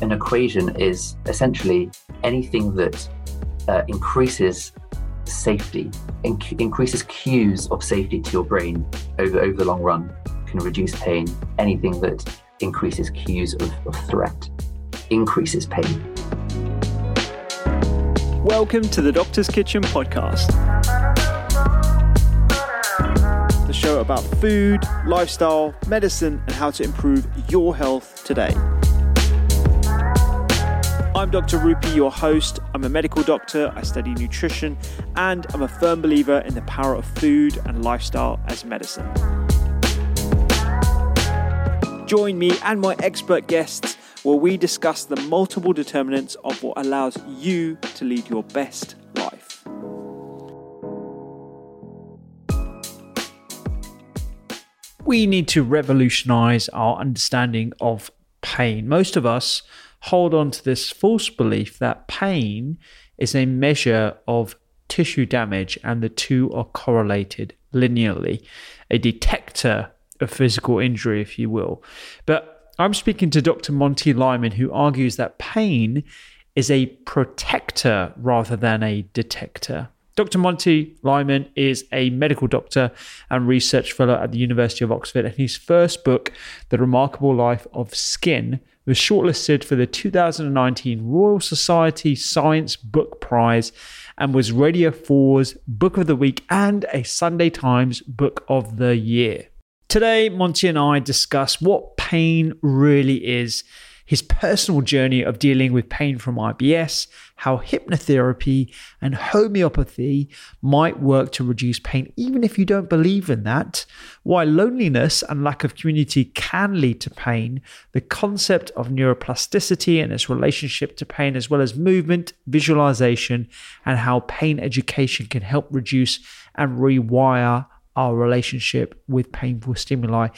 An equation is essentially anything that uh, increases safety, inc- increases cues of safety to your brain over, over the long run, can reduce pain. Anything that increases cues of, of threat increases pain. Welcome to the Doctor's Kitchen podcast. The show about food, lifestyle, medicine, and how to improve your health today. I'm Dr. Rupy, your host. I'm a medical doctor, I study nutrition, and I'm a firm believer in the power of food and lifestyle as medicine. Join me and my expert guests where we discuss the multiple determinants of what allows you to lead your best life. We need to revolutionize our understanding of pain. Most of us hold on to this false belief that pain is a measure of tissue damage and the two are correlated linearly, a detector of physical injury, if you will. But I'm speaking to Dr. Monty Lyman, who argues that pain is a protector rather than a detector. Dr. Monty Lyman is a medical doctor and research fellow at the University of Oxford, and his first book, The Remarkable Life of Skin, was shortlisted for the 2019 Royal Society Science Book Prize and was Radio 4's Book of the Week and a Sunday Times Book of the Year. Today, Monty and I discuss what pain really is his personal journey of dealing with pain from IBS, how hypnotherapy and homeopathy might work to reduce pain, even if you don't believe in that, why loneliness and lack of community can lead to pain, the concept of neuroplasticity and its relationship to pain, as well as movement, visualization, and how pain education can help reduce and rewire our relationship with painful stimuli.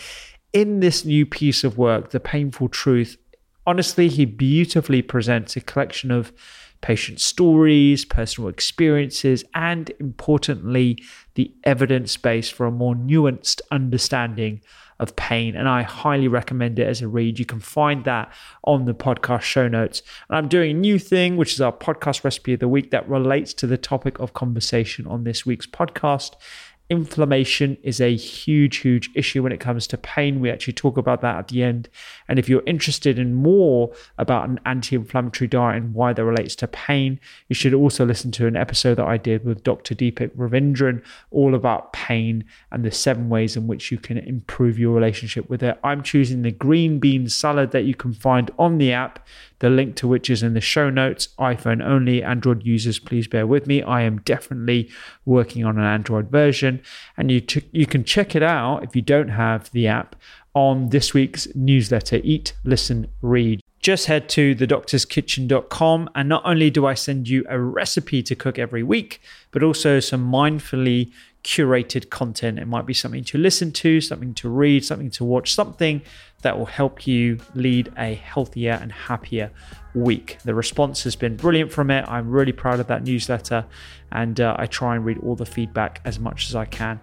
In this new piece of work, The Painful Truth, honestly, he beautifully presents a collection of patient stories, personal experiences, and importantly, the evidence base for a more nuanced understanding of pain. And I highly recommend it as a read. You can find that on the podcast show notes. And I'm doing a new thing, which is our podcast recipe of the week that relates to the topic of conversation on this week's podcast. Inflammation is a huge, huge issue when it comes to pain. We actually talk about that at the end. And if you're interested in more about an anti inflammatory diet and why that relates to pain, you should also listen to an episode that I did with Dr. Deepak Ravindran, all about pain and the seven ways in which you can improve your relationship with it. I'm choosing the green bean salad that you can find on the app the link to which is in the show notes. iPhone only, Android users, please bear with me. I am definitely working on an Android version, and you you can check it out if you don't have the app on this week's newsletter Eat, Listen, Read. Just head to thedoctorskitchen.com, and not only do I send you a recipe to cook every week, but also some mindfully curated content. It might be something to listen to, something to read, something to watch, something that will help you lead a healthier and happier week. The response has been brilliant from it. I'm really proud of that newsletter and uh, I try and read all the feedback as much as I can.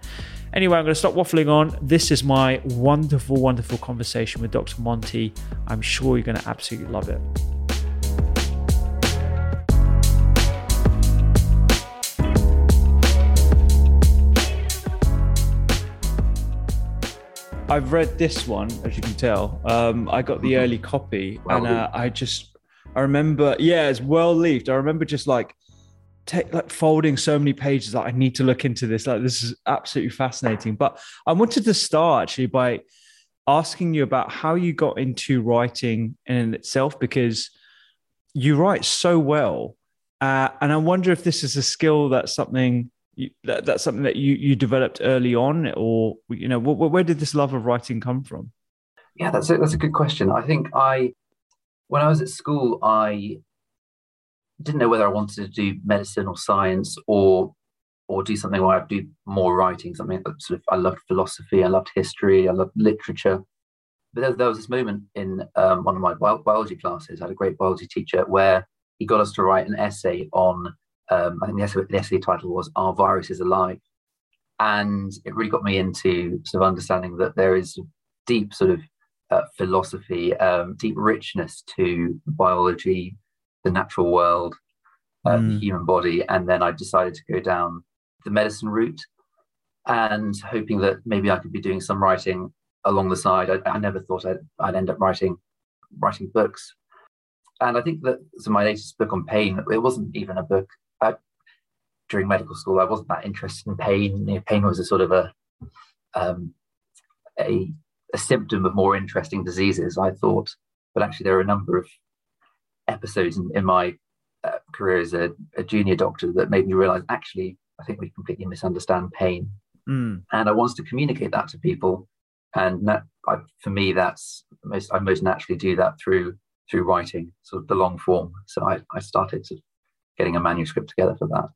Anyway, I'm going to stop waffling on. This is my wonderful, wonderful conversation with Dr. Monty. I'm sure you're going to absolutely love it. I've read this one, as you can tell. Um, I got the Mhm. early copy, and uh, I just, I remember, yeah, it's well leafed. I remember just like, take like folding so many pages. Like, I need to look into this. Like, this is absolutely fascinating. But I wanted to start actually by asking you about how you got into writing in itself, because you write so well, uh, and I wonder if this is a skill that's something that, that's something that you you developed early on, or you know, wh- where did this love of writing come from? Yeah, that's a, that's a good question. I think I, when I was at school, I didn't know whether I wanted to do medicine or science or or do something where I do more writing. Something that sort of I loved philosophy, I loved history, I loved literature. But there, there was this moment in um, one of my biology classes. I had a great biology teacher where he got us to write an essay on. Um, I think the essay, the essay title was "Are Viruses Alive?" and it really got me into sort of understanding that there is deep sort of uh, philosophy, um, deep richness to biology, the natural world, uh, the Mm. human body. And then I decided to go down the medicine route and hoping that maybe I could be doing some writing along the side. I, I never thought I'd, I'd end up writing writing books. And I think that so my latest book on pain, it wasn't even a book. During medical school, I wasn't that interested in pain. You know, pain was a sort of a um, a, a symptom of more interesting diseases, I thought. But actually, there are a number of episodes in, in my uh, career as a, a junior doctor that made me realize actually, I think we completely misunderstand pain. Mm. And I wanted to communicate that to people. And that, I, for me, that's most I most naturally do that through through writing, sort of the long form. So I, I started sort of getting a manuscript together for that.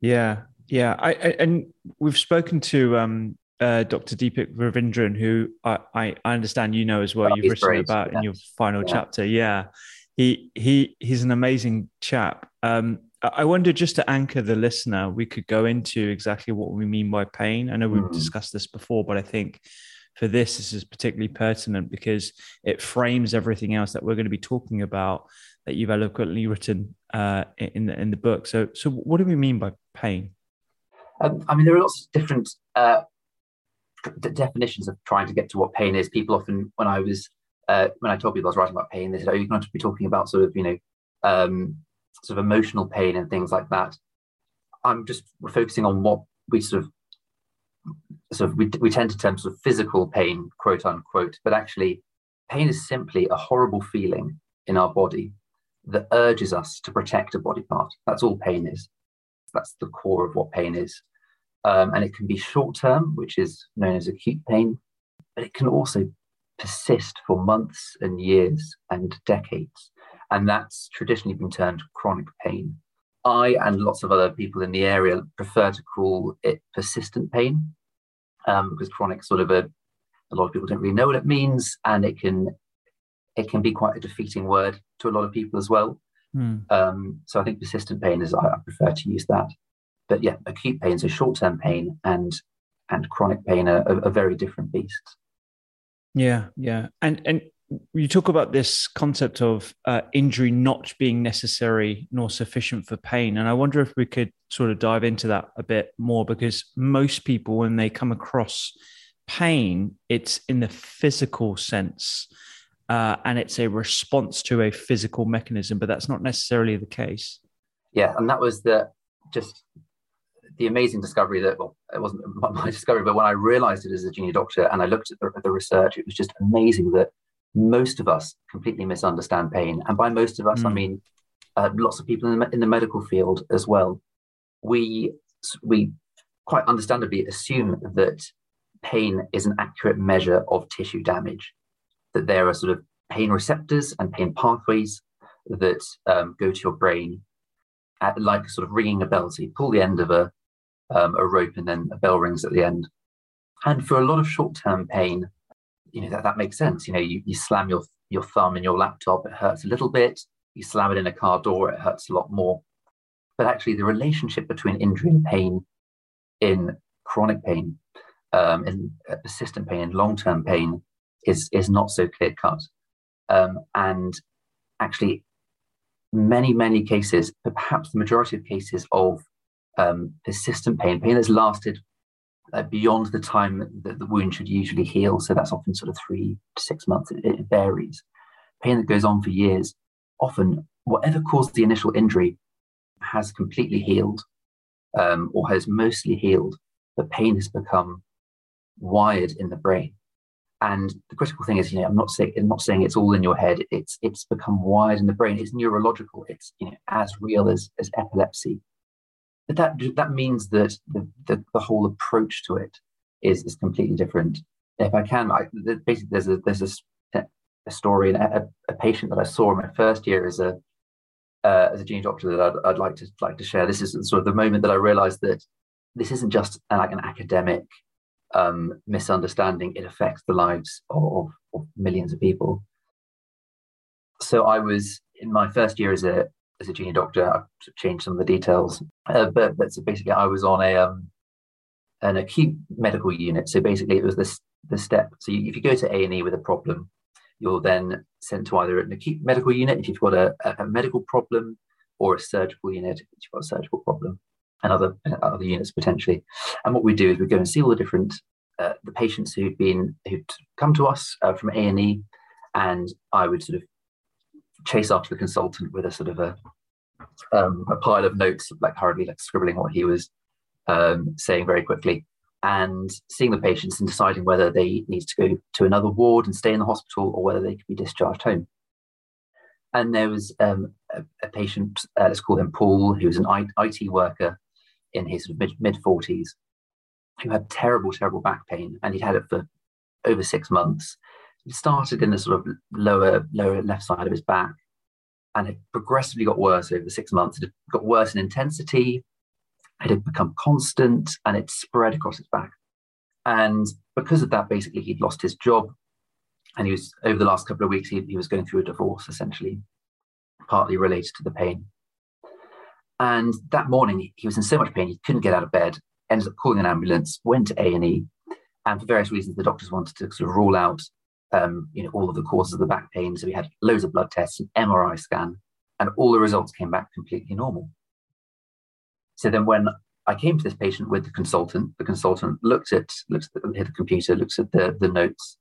Yeah, yeah. I, I and we've spoken to um, uh, Dr. Deepak Ravindran, who I, I, understand you know as well. Oh, You've written great, about in your final Yeah. chapter. Yeah, he he he's an amazing chap. Um, I wonder just to anchor the listener, we could go into exactly what we mean by pain. I know we've Mm. discussed this before, but I think for this, this is particularly pertinent because it frames everything else that we're going to be talking about that you've eloquently written uh, in the in the book. So, so what do we mean by pain? Um, I mean, there are lots of different uh, definitions of trying to get to what pain is. People often, when I was uh, when I told people I was writing about pain, they said, "Oh, you're going to be talking about sort of you know um, sort of emotional pain and things like that." I'm just focusing on what we sort of sort of we, we tend to term sort of physical pain, quote unquote, but actually, pain is simply a horrible feeling in our body that urges us to protect a body part. That's all pain is. That's the core of what pain is. Um, and it can be short term, which is known as acute pain, but it can also persist for months and years and decades. And that's traditionally been termed chronic pain. I and lots of other people in the area prefer to call it persistent pain um, because chronic sort of a, a lot of people don't really know what it means, and it can it can be quite a defeating word to a lot of people as well. Hmm. Um, so I think persistent pain is I, I prefer to use that. But yeah, acute pain, so short term pain and and chronic pain are, are, are very different beasts. Yeah, yeah, and and you talk about this concept of uh, injury not being necessary nor sufficient for pain, and I wonder if we could sort of dive into that a bit more because most people, when they come across pain, it's in the physical sense, uh, and it's a response to a physical mechanism, but that's not necessarily the case. Yeah, and that was the just the amazing discovery that well, it wasn't my, my discovery, but when I realized it as a junior doctor and I looked at the, the research, it was just amazing that most of us completely misunderstand pain, and by most of us, I Mm. mean uh, lots of people in the, in the medical field as well. We we quite understandably assume that pain is an accurate measure of tissue damage, that there are sort of pain receptors and pain pathways that um, go to your brain at, like sort of ringing a bell. So you pull the end of a um, a rope and then a bell rings at the end. And for a lot of short term pain, you know that, that makes sense. You know, you, you slam your your thumb in your laptop, it hurts a little bit. You slam it in a car door, it hurts a lot more. But actually, the relationship between injury and pain in chronic pain, um, in uh, persistent pain, in long term pain, is is not so clear cut. Um, and actually, many many cases, perhaps the majority of cases of um, persistent pain, pain that's lasted uh, beyond the time that the wound should usually heal. So that's often sort of three to six months. It, it varies. Pain that goes on for years. Often, whatever caused the initial injury has completely healed um, or has mostly healed. but pain has become wired in the brain. And the critical thing is, you know, I'm not saying I'm not saying it's all in your head. It's it's become wired in the brain. It's neurological. It's you know as real as as epilepsy. But that that means that the, the, the whole approach to it is is completely different. If I can, I, basically there's a there's a, a story and a, a, patient that I saw in my first year as a uh, as a junior doctor that I'd, I'd like to like to share. This is sort of the moment that I realised that this isn't just like an academic um, misunderstanding, it affects the lives of, of, millions of people. So I was in my first year as a as a junior doctor. I've changed some of the details, uh, but but so basically I was on a um, an acute medical unit. So basically it was this the step. So you, if you go to A and E with a problem, you're then sent to either an acute medical unit if you've got a, a medical problem, or a surgical unit if you've got a surgical problem and other other units potentially. And what we do is we go and see all the different uh, the patients who'd been who'd come to us uh, from A and E, and I would sort of chase after the consultant with a sort of a um, a pile of notes, like hurriedly like scribbling what he was um, saying very quickly, and seeing the patients and deciding whether they need to go to another ward and stay in the hospital or whether they could be discharged home. And there was um, a, a, patient, uh, let's call him Paul, who was an IT worker in his mid 40s who had terrible, terrible back pain, and he'd had it for over six months. It started in the sort of lower, lower left side of his back, and it progressively got worse over six months. It got worse in intensity, it had become constant, and it spread across his back. And because of that, basically, he'd lost his job, and he was over the last couple of weeks he, he was going through a divorce, essentially, partly related to the pain. And that morning, he was in so much pain, he couldn't get out of bed, ended up calling an ambulance, went to A&E, and for various reasons, the doctors wanted to sort of rule out um, you know, all of the causes of the back pain. So we had loads of blood tests, an MRI scan, and all the results came back completely normal. So then when I came to this patient with the consultant, the consultant looked at, looked at the, the computer, looks at the, the notes,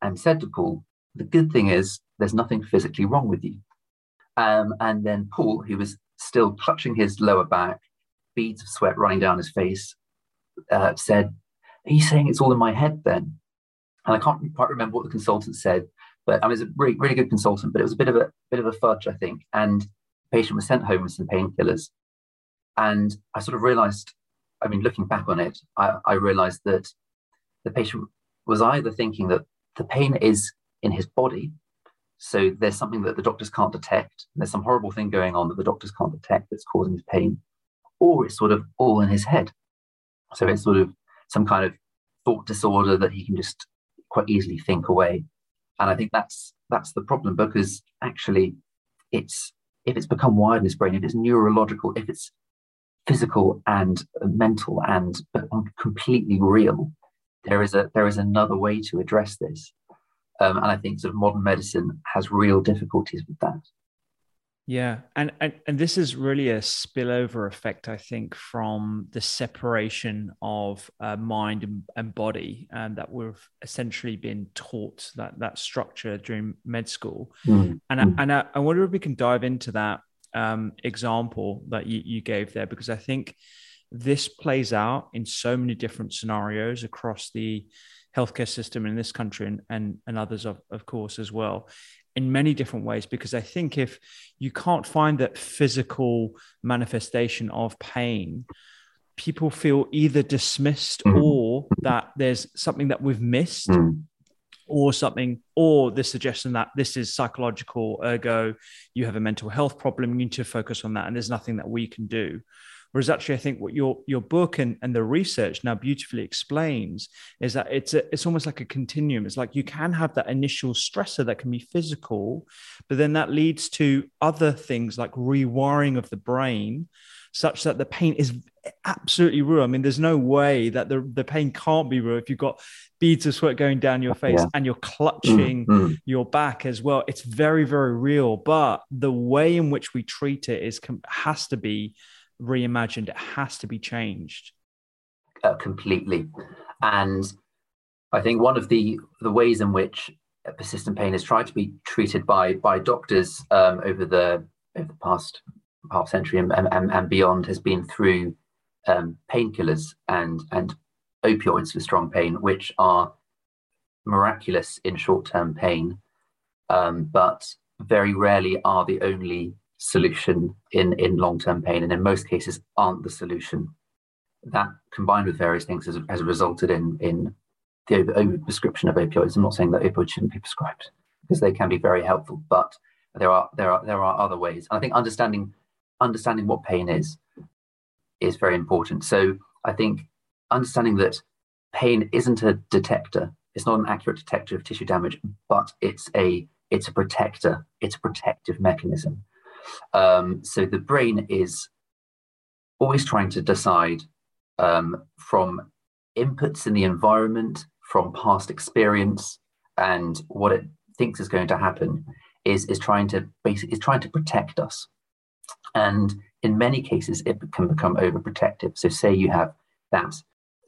and said to Paul, the good thing is there's nothing physically wrong with you. Um, and then Paul, who was still clutching his lower back, beads of sweat running down his face, uh, said, Are you saying it's all in my head then? And I can't quite remember what the consultant said, but I it's a really, really good consultant, but it was a bit of a bit of a fudge, I think. And the patient was sent home with some painkillers. And I sort of realized, I mean, looking back on it, I, I realized that the patient was either thinking that the pain is in his body. So there's something that the doctors can't detect. There's some horrible thing going on that the doctors can't detect that's causing his pain or it's sort of all in his head. So it's sort of some kind of thought disorder that he can just quite easily think away. And I think that's that's the problem because actually it's if it's become wired in his brain, if it's neurological, if it's physical and mental and completely real, there is a there is another way to address this. Um, and I think sort of modern medicine has real difficulties with that. Yeah, and, and and this is really a spillover effect, I think, from the separation of uh, mind and, and body, and that we've essentially been taught that that structure during med school. Mm. And I, mm. and I, I, wonder if we can dive into that um, example that you, you gave there, because I think this plays out in so many different scenarios across the healthcare system in this country and and, and others of, of course as well in many different ways because I think if you can't find that physical manifestation of pain, people feel either dismissed mm. or that there's something that we've missed. Mm. Or something, or the suggestion that this is psychological, ergo, you have a mental health problem, you need to focus on that, and there's nothing that we can do. Whereas actually, I think what your your book and, and the research now beautifully explains is that it's a, it's almost like a continuum. It's like you can have that initial stressor that can be physical, but then that leads to other things like rewiring of the brain, such that the pain is absolutely real. I mean, there's no way that the, the pain can't be real if you've got beads of sweat going down your face yeah. and you're clutching mm-hmm. your back as well. It's very, very real. But the way in which we treat it is has to be reimagined. It has to be changed. uh, completely. And I think one of the the ways in which persistent pain has tried to be treated by by doctors um, over the over the past half century and, and, and beyond has been through um, painkillers and and opioids for strong pain, which are miraculous in short term pain, um, but very rarely are the only solution in in long term pain, and in most cases aren't the solution. That combined with various things has, has resulted in in the over, over prescription of opioids. I'm not saying that opioids shouldn't be prescribed because they can be very helpful, but there are there are there are other ways. And I think understanding understanding what pain is is very important. So I think understanding that pain isn't a detector, it's not an accurate detector of tissue damage, but it's a it's a protector, it's a protective mechanism. Um, so the brain is always trying to decide um, from inputs in the environment, from past experience, and what it thinks is going to happen is is trying to basically is trying to protect us. And in many cases, it can become overprotective. So, say you have that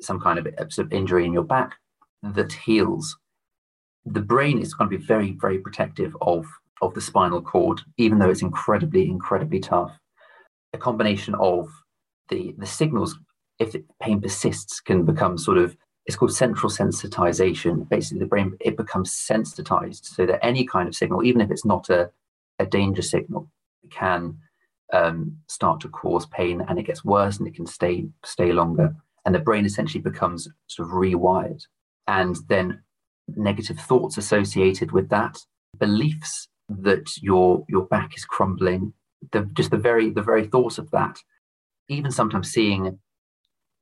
some kind of, sort of injury in your back that heals, the brain is going to be very, very protective of of the spinal cord, even though it's incredibly, incredibly tough. A combination of the the signals, if the pain persists, can become sort of it's called central sensitization. Basically, the brain it becomes sensitized so that any kind of signal, even if it's not a, a danger signal, can um, start to cause pain, and it gets worse, and it can stay stay longer, and the brain essentially becomes sort of rewired, and then negative thoughts associated with that, beliefs that your your back is crumbling, the just the very the very thought of that, even sometimes seeing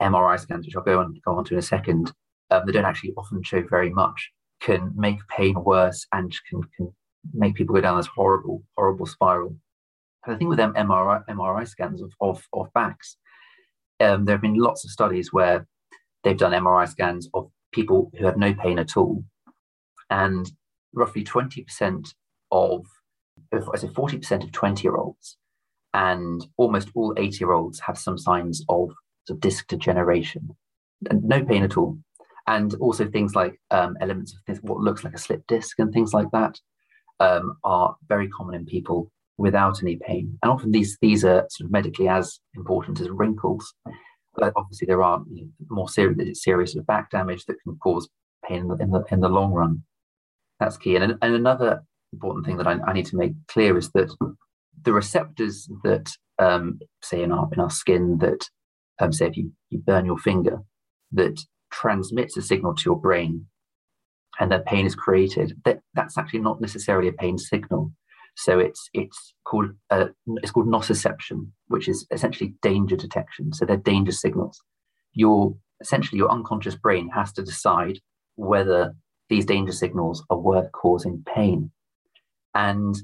MRI scans, which I'll go on go on to in a second, um, they don't actually often show very much, can make pain worse and can can make people go down this horrible horrible spiral. And I think with them MRI MRI scans of of, of backs, um, there have been lots of studies where they've done MRI scans of people who have no pain at all, and roughly twenty percent of I say forty percent of twenty year olds and almost all 80 year olds have some signs of of disc degeneration. and No pain at all. And also things like um, elements of this, what looks like a slip disc and things like that um, are very common in people without any pain. And often these these are sort of medically as important as wrinkles. But obviously there are you know, more serious serious back damage that can cause pain in the, in the, in the long run. That's key. And, and another important thing that I, I need to make clear is that the receptors that um, say in our in our skin that um, say if you, you burn your finger, that transmits a signal to your brain and that pain is created, that, that's actually not necessarily a pain signal. So it's it's called uh, it's called nociception, which is essentially danger detection. So they're danger signals. Your essentially your unconscious brain has to decide whether these danger signals are worth causing pain, and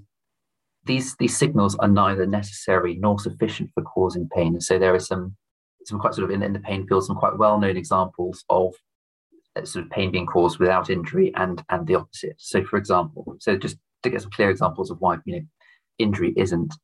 these these signals are neither necessary nor sufficient for causing pain. So there are some some quite sort of in, in the pain field, some quite well-known examples of uh, sort of pain being caused without injury and and the opposite. So, for example, so just to get some clear examples of why you know injury isn't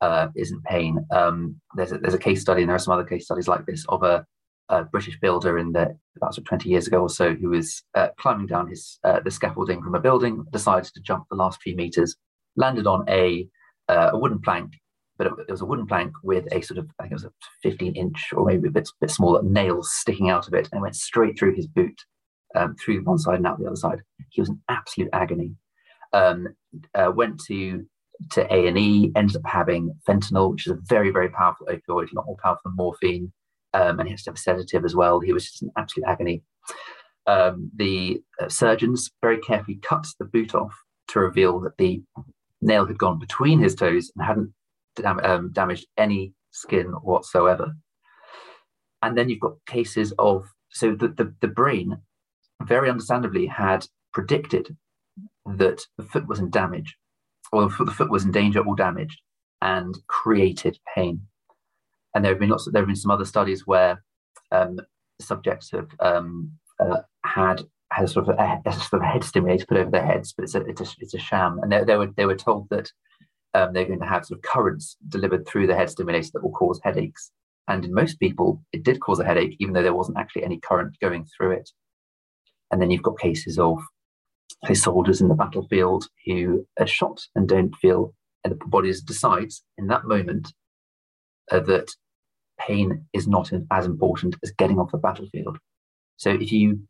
uh, isn't pain. Um, there's a, there's a case study, and there are some other case studies like this of a, a British builder in the about sort of 20 years ago or so who was uh, climbing down his uh, the scaffolding from a building, decided to jump the last few meters, landed on a uh, a wooden plank but it, was a wooden plank with a sort of, I think it was a 15 inch or maybe a bit, bit smaller nails sticking out of it and went straight through his boot, um, through one side and out the other side. He was in absolute agony. Um, uh, went to to A and E, ended up having fentanyl, which is a very very powerful opioid, a lot more powerful than morphine, um, and he has to have a sedative as well. He was just in absolute agony. Um, the uh, surgeons very carefully cut the boot off to reveal that the nail had gone between his toes and hadn't dam- um, damaged any skin whatsoever. And then you've got cases of so the, the, the brain very understandably had predicted that the foot was in damage or the foot was in danger or damaged and created pain. And there have been lots of, there have been some other studies where um, subjects have um, uh, had had sort of a, a, sort of head stimulator put over their heads, but it's a, it's a, it's a sham. And they, they, were, they were told that um, they're going to have sort of currents delivered through the head stimulator that will cause headaches. And in most people, it did cause a headache, even though there wasn't actually any current going through it. And then you've got cases of soldiers in the battlefield who are shot and don't feel, and the body decides in that moment uh, that pain is not as important as getting off the battlefield. So if you,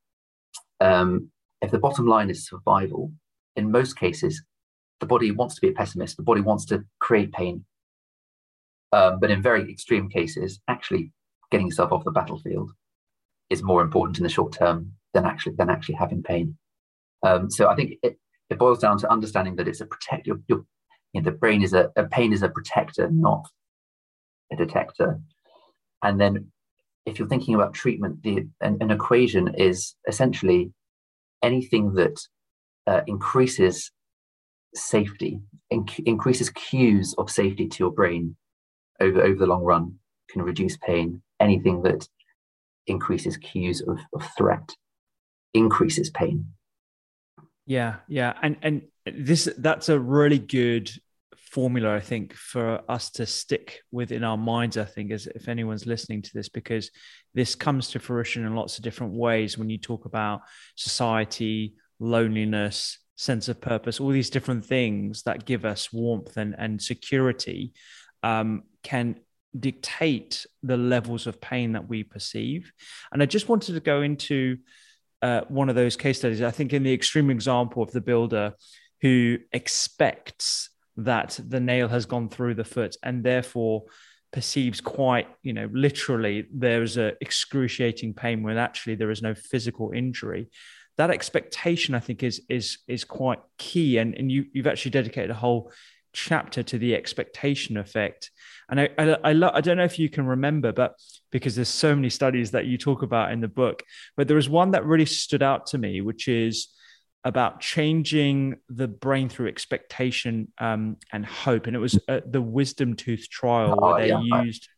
um, if the bottom line is survival, in most cases, the body wants to be a pessimist. The body wants to create pain. Um, but in very extreme cases, actually getting yourself off the battlefield is more important in the short term than actually than actually having pain. Um, so I think it, it boils down to understanding that it's a protect. Your, your you know, the brain is a, a pain is a protector, not a detector. And then if you're thinking about treatment, the, an, an equation is essentially anything that uh, increases safety, inc- increases cues of safety to your brain over, over the long run, can reduce pain. Anything that increases cues of, of threat increases pain. Yeah, yeah, and and this that's a really good formula i think for us to stick within our minds i think is if anyone's listening to this because this comes to fruition in lots of different ways when you talk about society loneliness sense of purpose all these different things that give us warmth and, and security um, can dictate the levels of pain that we perceive. And i just wanted to go into uh, one of those case studies. I think in the extreme example of the builder who expects that the nail has gone through the foot and therefore perceives quite you know literally there's a excruciating pain when actually there is no physical injury. That expectation i think is is is quite key. And and you you've actually dedicated a whole chapter to the expectation effect. And i I, I, lo- I don't know if you can remember but because there's so many studies that you talk about in the book but there was one that really stood out to me which is about changing the brain through expectation um, and hope. And it was the wisdom tooth trial oh, where they yeah, used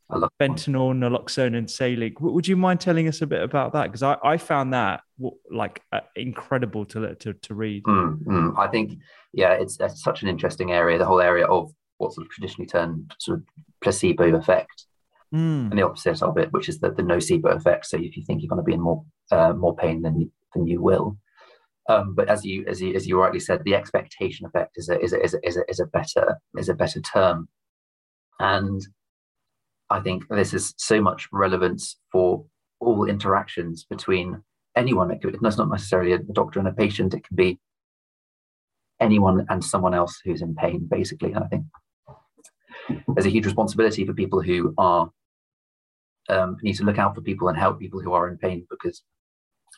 fentanyl, naloxone, and saline. Would you mind telling us a bit about that? Because I, I found that like uh, incredible to, to, to read. Mm, mm. I think, yeah, it's, it's such an interesting area, the whole area of what's sort of traditionally termed sort of placebo effect. Mm. And the opposite of it, which is the, the nocebo effect. So if you think you're going to be in more uh, more pain than you, than you will, um, but as you as you as you rightly said, the expectation effect is a is a, is a, is a, is a better is a better term, and I think this is so much relevance for all interactions between anyone. It could, it's not necessarily a doctor and a patient. It can be anyone and someone else who's in pain, basically. And I think there's a huge responsibility for people who are um, need to look out for people and help people who are in pain because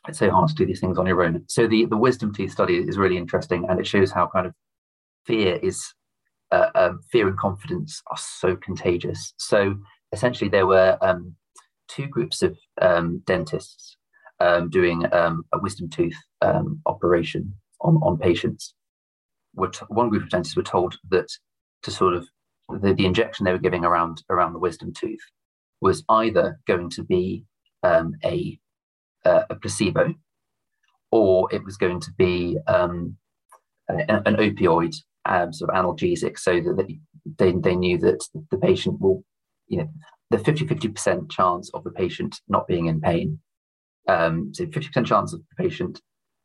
it's so hard to do these things on your own. So the the wisdom teeth study is really interesting, and it shows how kind of fear is uh, um, fear and confidence are so contagious. So essentially, there were um, two groups of um, dentists um, doing um, a wisdom tooth um, operation on on patients. T- one group of dentists were told that to sort of the, the injection they were giving around around the wisdom tooth was either going to be a uh, a placebo, or it was going to be um, an, an, opioid um, sort of analgesic, so that they, they knew that the patient will, you know, the 50 50% chance of the patient not being in pain. Um, so 50% chance of the patient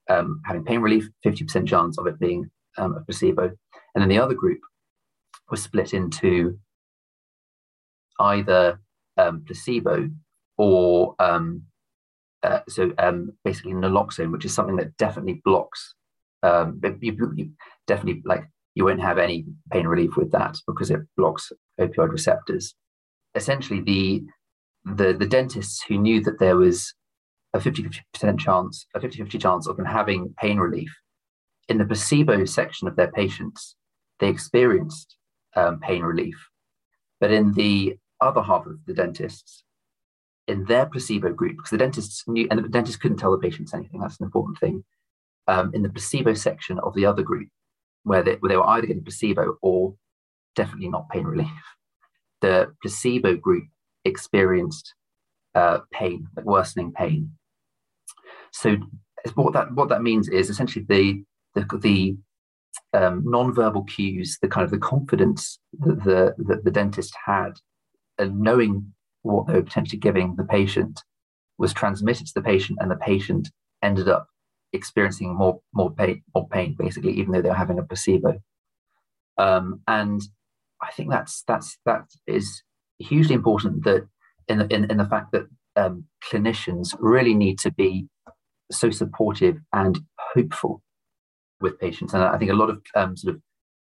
um, having pain relief, 50% chance of it being um, a placebo. And then the other group was split into either um, placebo or um, uh, so um, basically naloxone, which is something that definitely blocks. Um, you, you, definitely like you won't have any pain relief with that because it blocks opioid receptors. Essentially, the the the dentists who knew that there was a 50 percent chance, a 50 50 chance of them having pain relief in the placebo section of their patients, they experienced um, pain relief, but in the other half of the dentists, in their placebo group, because the dentists knew, and the dentist couldn't tell the patients anything. That's an important thing. Um, in the placebo section of the other group, where they, where they were either getting placebo or definitely not pain relief, the placebo group experienced uh, pain, like worsening pain. So what that what that means is essentially the the, the um, non-verbal cues, the kind of the confidence that the, that the dentist had, and knowing what they were potentially giving the patient was transmitted to the patient, and the patient ended up experiencing more more pain, more pain, basically, even though they were having a placebo. Um, and I think that's that's that is hugely important that in the, in, in the fact that um, clinicians really need to be so supportive and hopeful with patients. And I think a lot of um, sort of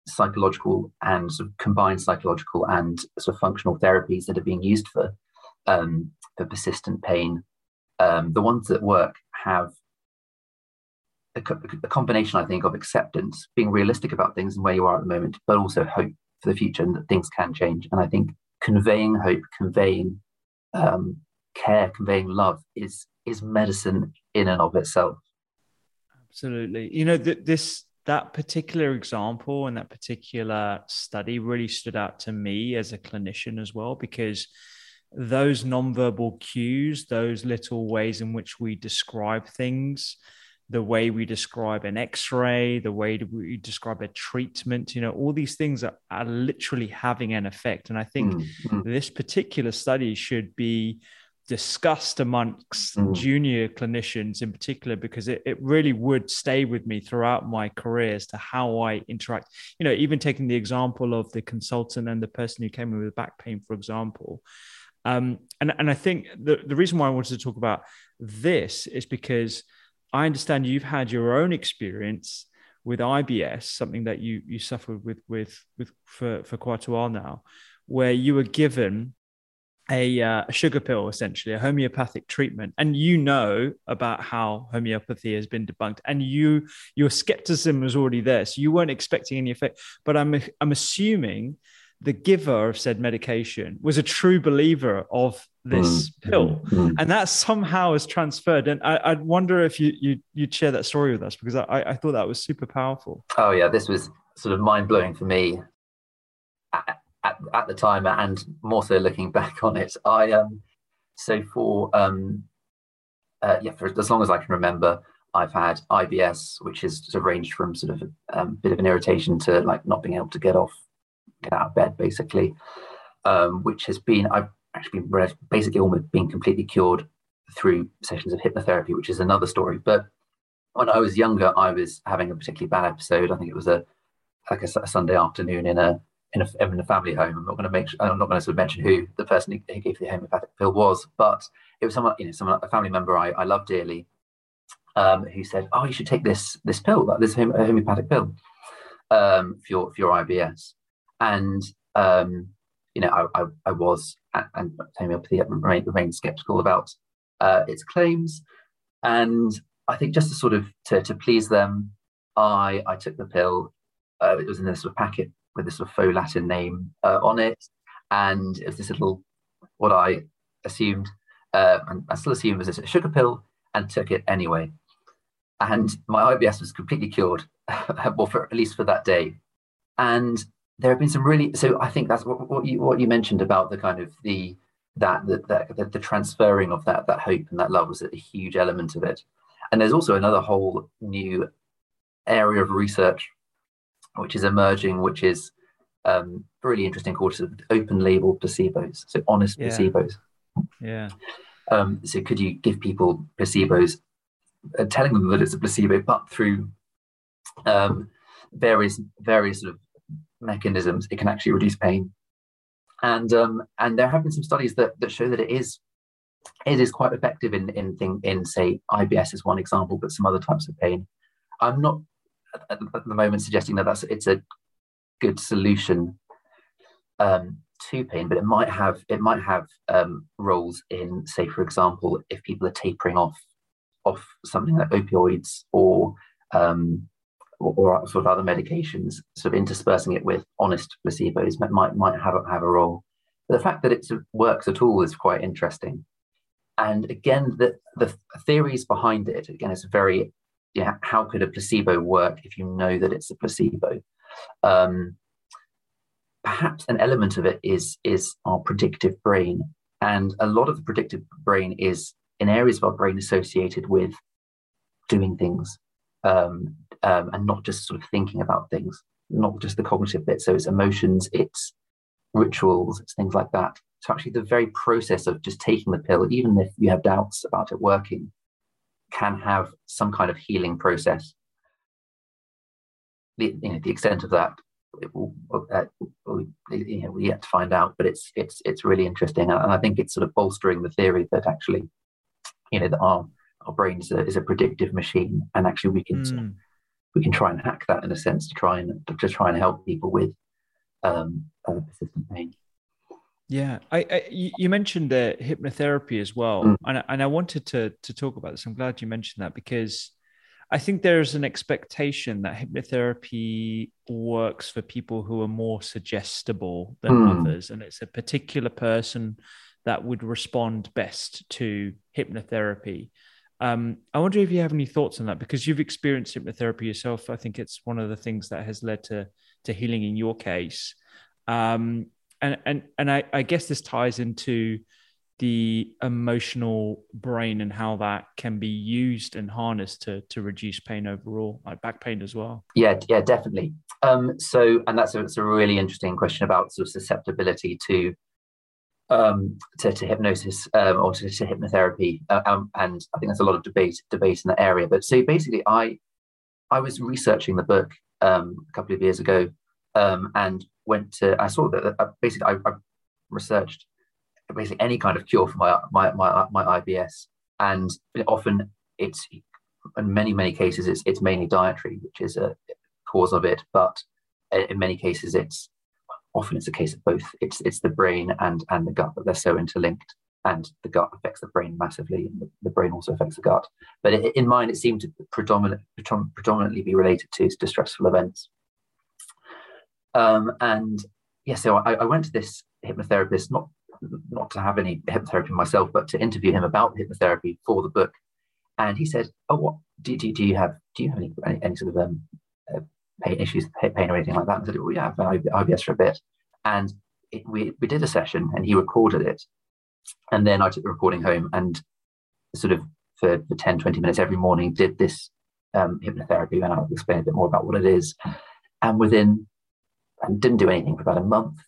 psychological and sort of combined psychological and sort of functional therapies that are being used for um, for persistent pain, um, the ones that work have a, a, combination, I think, of acceptance, being realistic about things and where you are at the moment, but also hope for the future and that things can change. And I think conveying hope, conveying um, care, conveying love is is medicine in and of itself. Absolutely. You know, th- this that particular example and that particular study really stood out to me as a clinician as well because those nonverbal cues, those little ways in which we describe things, the way we describe an x-ray the way we describe a treatment you know all these things are, are literally having an effect and i think mm-hmm. this particular study should be discussed amongst mm. junior clinicians in particular because it, it really would stay with me throughout my career as to how i interact you know even taking the example of the consultant and the person who came in with back pain for example um, and, and i think the, the reason why i wanted to talk about this is because I understand you've had your own experience with IBS, something that you you suffered with with with for for quite a while now, where you were given a, uh, a sugar pill, essentially a homeopathic treatment, and you know about how homeopathy has been debunked, and you your skepticism was already there, so you weren't expecting any effect. But I'm I'm assuming the giver of said medication was a true believer of this mm, pill. Mm, mm. and that somehow is transferred. And I, I wonder if you, you you'd share that story with us because I, I thought that was super powerful. Oh yeah this was sort of mind-blowing for me at, at, at, the time and more so looking back on it. I um so for um uh, yeah for as long as i can remember I've had IBS, which has sort of ranged from sort of a um, bit of an irritation to like not being able to get off get out of bed, basically, um, which has been, I've actually been basically almost been completely cured through sessions of hypnotherapy, which is another story. But when I was younger, I was having a particularly bad episode. I think it was a like a, a Sunday afternoon in a in a, in a family home. I'm not going to make I'm not going to sort of mention who the person who, gave the homeopathic pill was, but it was someone you know someone a family member I, I love dearly, um, who said, "Oh, you should take this this pill, this homeopathic pill, um, for your for your IBS." And um, you know, I, I, I was and homeopathy remained, remained skeptical about uh, its claims, and I think just to sort of to, to please them, I I took the pill. Uh, it was in this sort of packet with this sort of faux Latin name uh, on it, and it was this little what I assumed uh, and I still assume was a sugar pill, and took it anyway. And my IBS was completely cured, well, for at least for that day. And there have been some really so i think that's what, what you what you mentioned about the kind of the that the, the, the transferring of that that hope and that love was a huge element of it. And there's also another whole new area of research which is emerging which is um, really interesting called of open label placebos so honest yeah. placebos. Yeah. Um, so could you give people placebos uh, telling them that it's a placebo but through um, various various sort of mechanisms, it can actually reduce pain. And um, and there have been some studies that, that show that it is it is quite effective in in thing in say IBS is one example, but some other types of pain. I'm not at, the moment suggesting that that's it's a good solution um, to pain, but it might have it might have um, roles in say for example if people are tapering off off something like opioids or um, or, or, sort of other medications, sort of interspersing it with honest placebos might might have a, have a role. But the fact that it works at all is quite interesting. And again, the the theories behind it again is very yeah. How could a placebo work if you know that it's a placebo? Um, perhaps an element of it is is our predictive brain, and a lot of the predictive brain is in areas of our brain associated with doing things, um, um, and not just sort of thinking about things, not just the cognitive bit. So it's emotions, it's rituals, it's things like that. so actually, the very process of just taking the pill, even if you have doubts about it working, can have some kind of healing process. The, you know, the extent of that will, uh, you know, we yet to find out, but it's it's it's really interesting, and I think it's sort of bolstering the theory that actually, you know, that our our brain is a, is a predictive machine, and actually we can mm. We can try and hack that in a sense to try and to try and help people with um, uh, persistent pain. Yeah, I, I you mentioned uh, hypnotherapy as well, mm. and and I wanted to to talk about this. I'm glad you mentioned that because I think there's an expectation that hypnotherapy works for people who are more suggestible than mm. others, and it's a particular person that would respond best to hypnotherapy. Um, I wonder if you have any thoughts on that because you've experienced hypnotherapy yourself. I think it's one of the things that has led to to healing in your case. Um, and and and I, I guess this ties into the emotional brain and how that can be used and harnessed to to reduce pain overall, like back pain as well. Yeah, yeah, definitely. Um, so, and that's a, it's a really interesting question about sort of susceptibility to um, to, to hypnosis um, or to, to hypnotherapy, uh, um, and I think there's a lot of debate debate in that area. But so basically, I I was researching the book um, a couple of years ago, um, and went to I saw that uh, basically I, I, researched basically any kind of cure for my my my, my IBS, and often it's in many many cases it's it's mainly dietary, which is a cause of it, but in many cases it's often it's a case of both. It's it's the brain and and the gut that they're so interlinked, and the gut affects the brain massively, and the, the brain also affects the gut. But it, in mine, it seemed to predominant, predominantly be related to distressful events. Um, and yeah, so I, I, went to this hypnotherapist, not not to have any hypnotherapy myself, but to interview him about hypnotherapy for the book. And he said, "Oh, what do, do, do you have? Do you have any any, any sort of um, uh, pain issues, pain or anything like that?" And I said, "Well, yeah, I've IBS for a bit." And it, we we did a session, and he recorded it, and then I took the recording home and sort of for, for 10, 20 minutes every morning did this um, hypnotherapy, and I'll explain a bit more about what it is. And within and didn't do anything for about a month.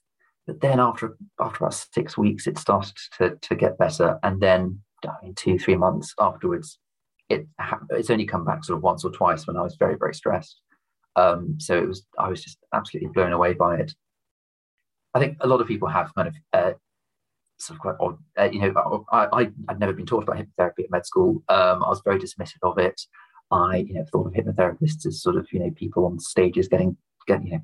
But then after after about six weeks, it started to, to get better. And then in two, three months afterwards, it it's only come back sort of once or twice when I was very, very stressed. Um, so it was I was just absolutely blown away by it. I think a lot of people have kind of uh, sort of quite odd. Uh, you know, I, I would never been taught about hypnotherapy at med school. Um, I was very dismissive of it. I you know thought of hypnotherapists as sort of you know people on stages getting getting you know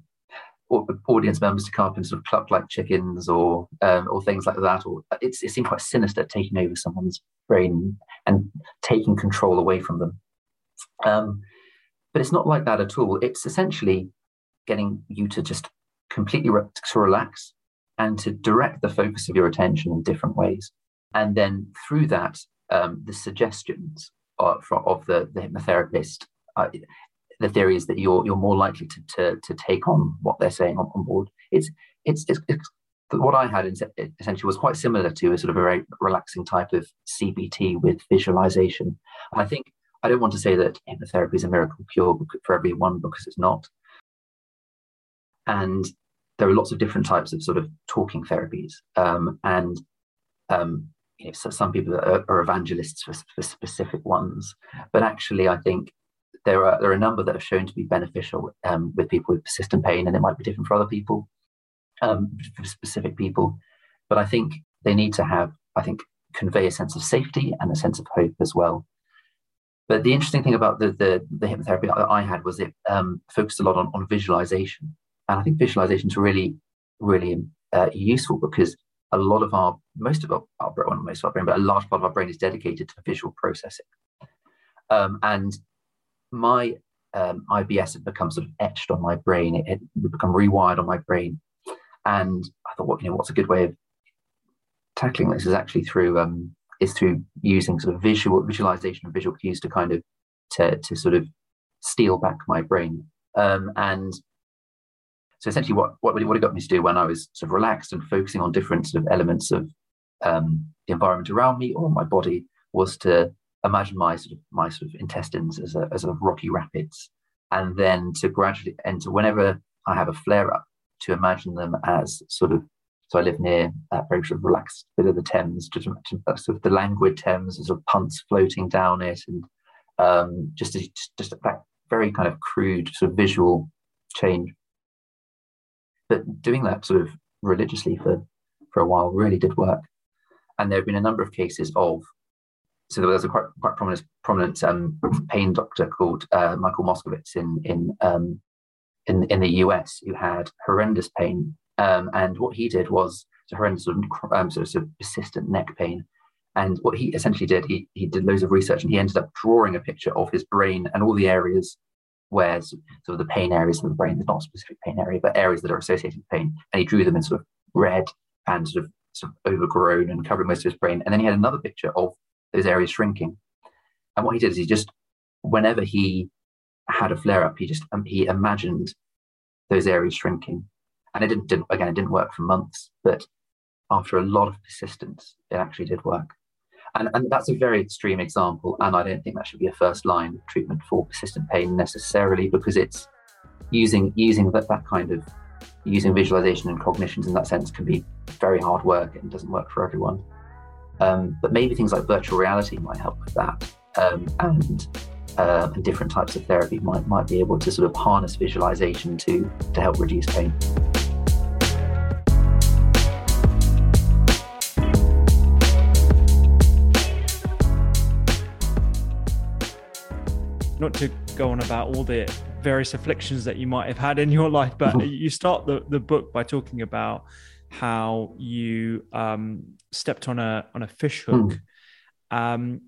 audience members to come up and sort of cluck like chickens or um, or things like that. Or it's, it seemed quite sinister taking over someone's brain and taking control away from them. Um, but it's not like that at all. It's essentially getting you to just completely re- to relax and to direct the focus of your attention in different ways. And then through that, um, the suggestions of, of the, the hypnotherapist uh, the theory is that you're you're more likely to to, to take on what they're saying on, on board. It's, it's it's, it's what I had essentially was quite similar to a sort of a very relaxing type of CBT with visualization. I think I don't want to say that hypnotherapy is a miracle cure for everyone because it's not. And there are lots of different types of sort of talking therapies, um, and um, you know, so some people are, are evangelists for, for specific ones. But actually, I think there are there are a number that have shown to be beneficial um, with people with persistent pain, and it might be different for other people, um, for specific people. But I think they need to have, I think, convey a sense of safety and a sense of hope as well. But the interesting thing about the the, the hypnotherapy I had was it um, focused a lot on, on visualization, and I think visualization is really really uh, useful because a lot of our most of our, brain, most of our brain, but a large part of our brain is dedicated to visual processing. Um, and my um, IBS had become sort of etched on my brain. It had become rewired on my brain, and I thought, what you know, what's a good way of tackling this is actually through um, is through using sort of visual visualization and visual cues to kind of to to sort of steal back my brain. Um, and so essentially, what what what it got me to do when I was sort of relaxed and focusing on different sort of elements of um, the environment around me or my body was to imagine my sort of my sort of intestines as a as a rocky rapids, and then to gradually enter whenever I have a flare up, to imagine them as sort of So I live near a very sort of relaxed bit of the Thames, just sort of the languid Thames, sort of punts floating down it, and um, just a, just that very kind of crude sort of visual change. But doing that sort of religiously for for a while really did work, and there have been a number of cases of. So there was a quite quite prominent prominent um, pain doctor called uh, Michael Moskowitz in in um, in in the US who had horrendous pain, um, and what he did was horrendous sort of, um, sort of persistent neck pain, and what he essentially did, he, he did loads of research and he ended up drawing a picture of his brain and all the areas where sort of the pain areas of the brain, there's not specific pain area, but areas that are associated with pain. And he drew them in sort of red and sort of, sort of overgrown and covering most of his brain. And then he had another picture of those areas shrinking. And what he did is he just, whenever he had a flare up, he just, um, he imagined those areas shrinking. And it didn't, didn't, again, it didn't work for months, but after a lot of persistence, it actually did work. And, and that's a very extreme example. And I don't think that should be a first line treatment for persistent pain necessarily, because it's using using that, that kind of using visualization and cognitions in that sense can be very hard work and doesn't work for everyone. Um, but maybe things like virtual reality might help with that. Um, and uh, and different types of therapy might might be able to sort of harness visualization to to help reduce pain. Not to go on about all the various afflictions that you might have had in your life, but mm-hmm. you start the, the book by talking about how you um, stepped on a on a fish hook. Mm. Um,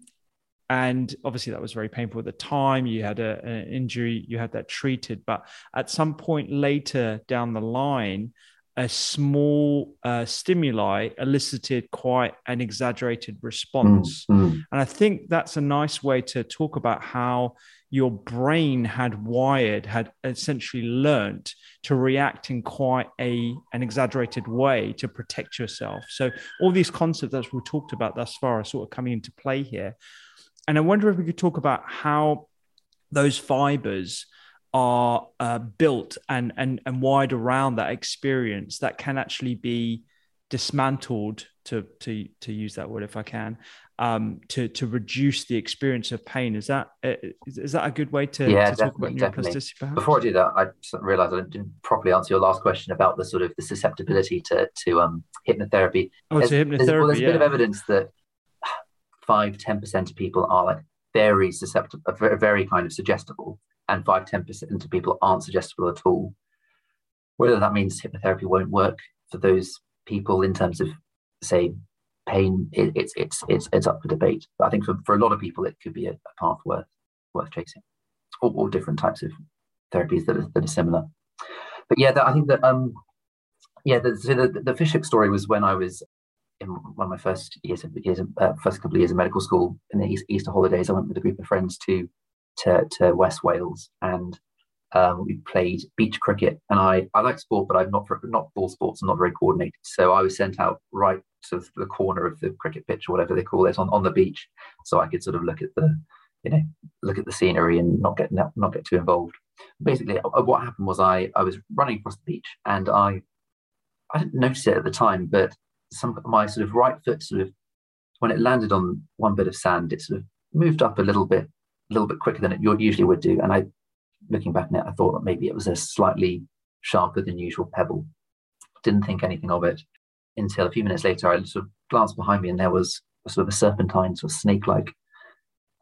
and obviously that was very painful at the time you had a, an injury you had that treated but at some point later down the line a small uh, stimuli elicited quite an exaggerated response. Mm, mm. And I think that's a nice way to talk about how your brain had wired, had essentially learnt to react in quite a an exaggerated way to protect yourself. So all these concepts that we talked about thus far are sort of coming into play here. And I wonder if we could talk about how those fibers are uh, built and, and and wired around that experience that can actually be dismantled to to to use that word if I can um, to to reduce the experience of pain. Is that uh, is, is that a good way to, yeah, to talk about neuroplasticity? Perhaps? Before I do that, I realised I didn't properly answer your last question about the sort of the susceptibility to to um, hypnotherapy. Oh, there's, to hypnotherapy. There's, well, there's yeah. a bit of evidence that five ten percent of people are like very susceptible, very kind of suggestible, and 5 10% of people aren't suggestible at all. Whether that means hypnotherapy won't work for those people in terms of, say, pain, it, it's, it's, it's, it's up for debate. But I think for, for a lot of people, it could be a, a path worth, worth chasing, or, or, different types of therapies that are, that are similar. But yeah, that, I think that, um, yeah, the, the, the fish hook story was when I was in one of my first years of years of, uh, first couple of years of medical school in the Easter holidays, I went with a group of friends to to, to West Wales and um, we played beach cricket. And I, I like sport, but I'm not not ball sports. I'm not very coordinated. So I was sent out right to the corner of the cricket pitch or whatever they call it on, on the beach, so I could sort of look at the you know look at the scenery and not get not, not get too involved. Basically, uh, what happened was I I was running across the beach and I I didn't notice it at the time, but some my sort of right foot sort of when it landed on one bit of sand, it sort of moved up a little bit a little bit quicker than it usually would do. And I, looking back on it, I thought that maybe it was a slightly sharper than usual pebble. Didn't think anything of it until a few minutes later. I sort of glanced behind me, and there was a sort of a serpentine, sort of snake-like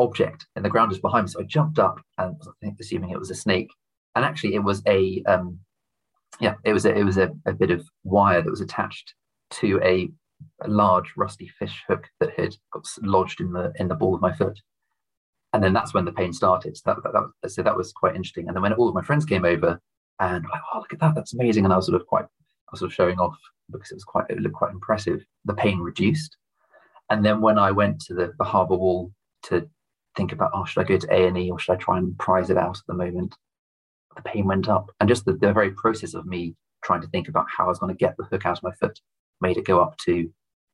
object in the ground just behind me. So I jumped up and was I think, assuming it was a snake. And actually, it was a um, yeah, it was a, it was a, a bit of wire that was attached to a, a large rusty fish hook that had got lodged in the in the ball of my foot and then that's when the pain started. So that, that, that, so that was quite interesting. And then when all of my friends came over, and like, oh look at that, that's amazing, and I was sort of quite, I was sort of showing off because it was quite, it looked quite impressive. The pain reduced, and then when I went to the, the harbour wall to think about, oh, should I go to A and E or should I try and prize it out at the moment? The pain went up, and just the, the very process of me trying to think about how I was going to get the hook out of my foot made it go up to,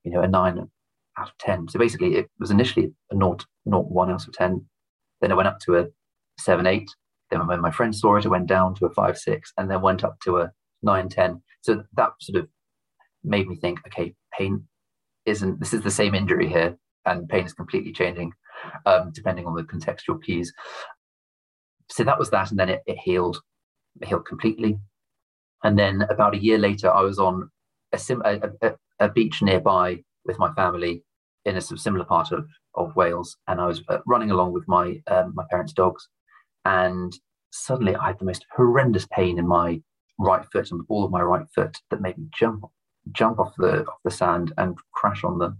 you know, a nine out of 10. So basically, it was initially a naught, naught one out of 10. Then it went up to a 7, 8. Then when my friend saw it, it went down to a 5, 6, and then went up to a 9, 10. So that sort of made me think, okay, pain isn't this is the same injury here, and pain is completely changing um, depending on the contextual cues. So that was that, and then it, it healed, it healed completely. And then about a year later, I was on a, sim, a, a, a beach nearby with my family in a similar part of, of Wales, and I was uh, running along with my um, my parents' dogs, and suddenly I had the most horrendous pain in my right foot and the ball of my right foot that made me jump jump off the off the sand and crash on the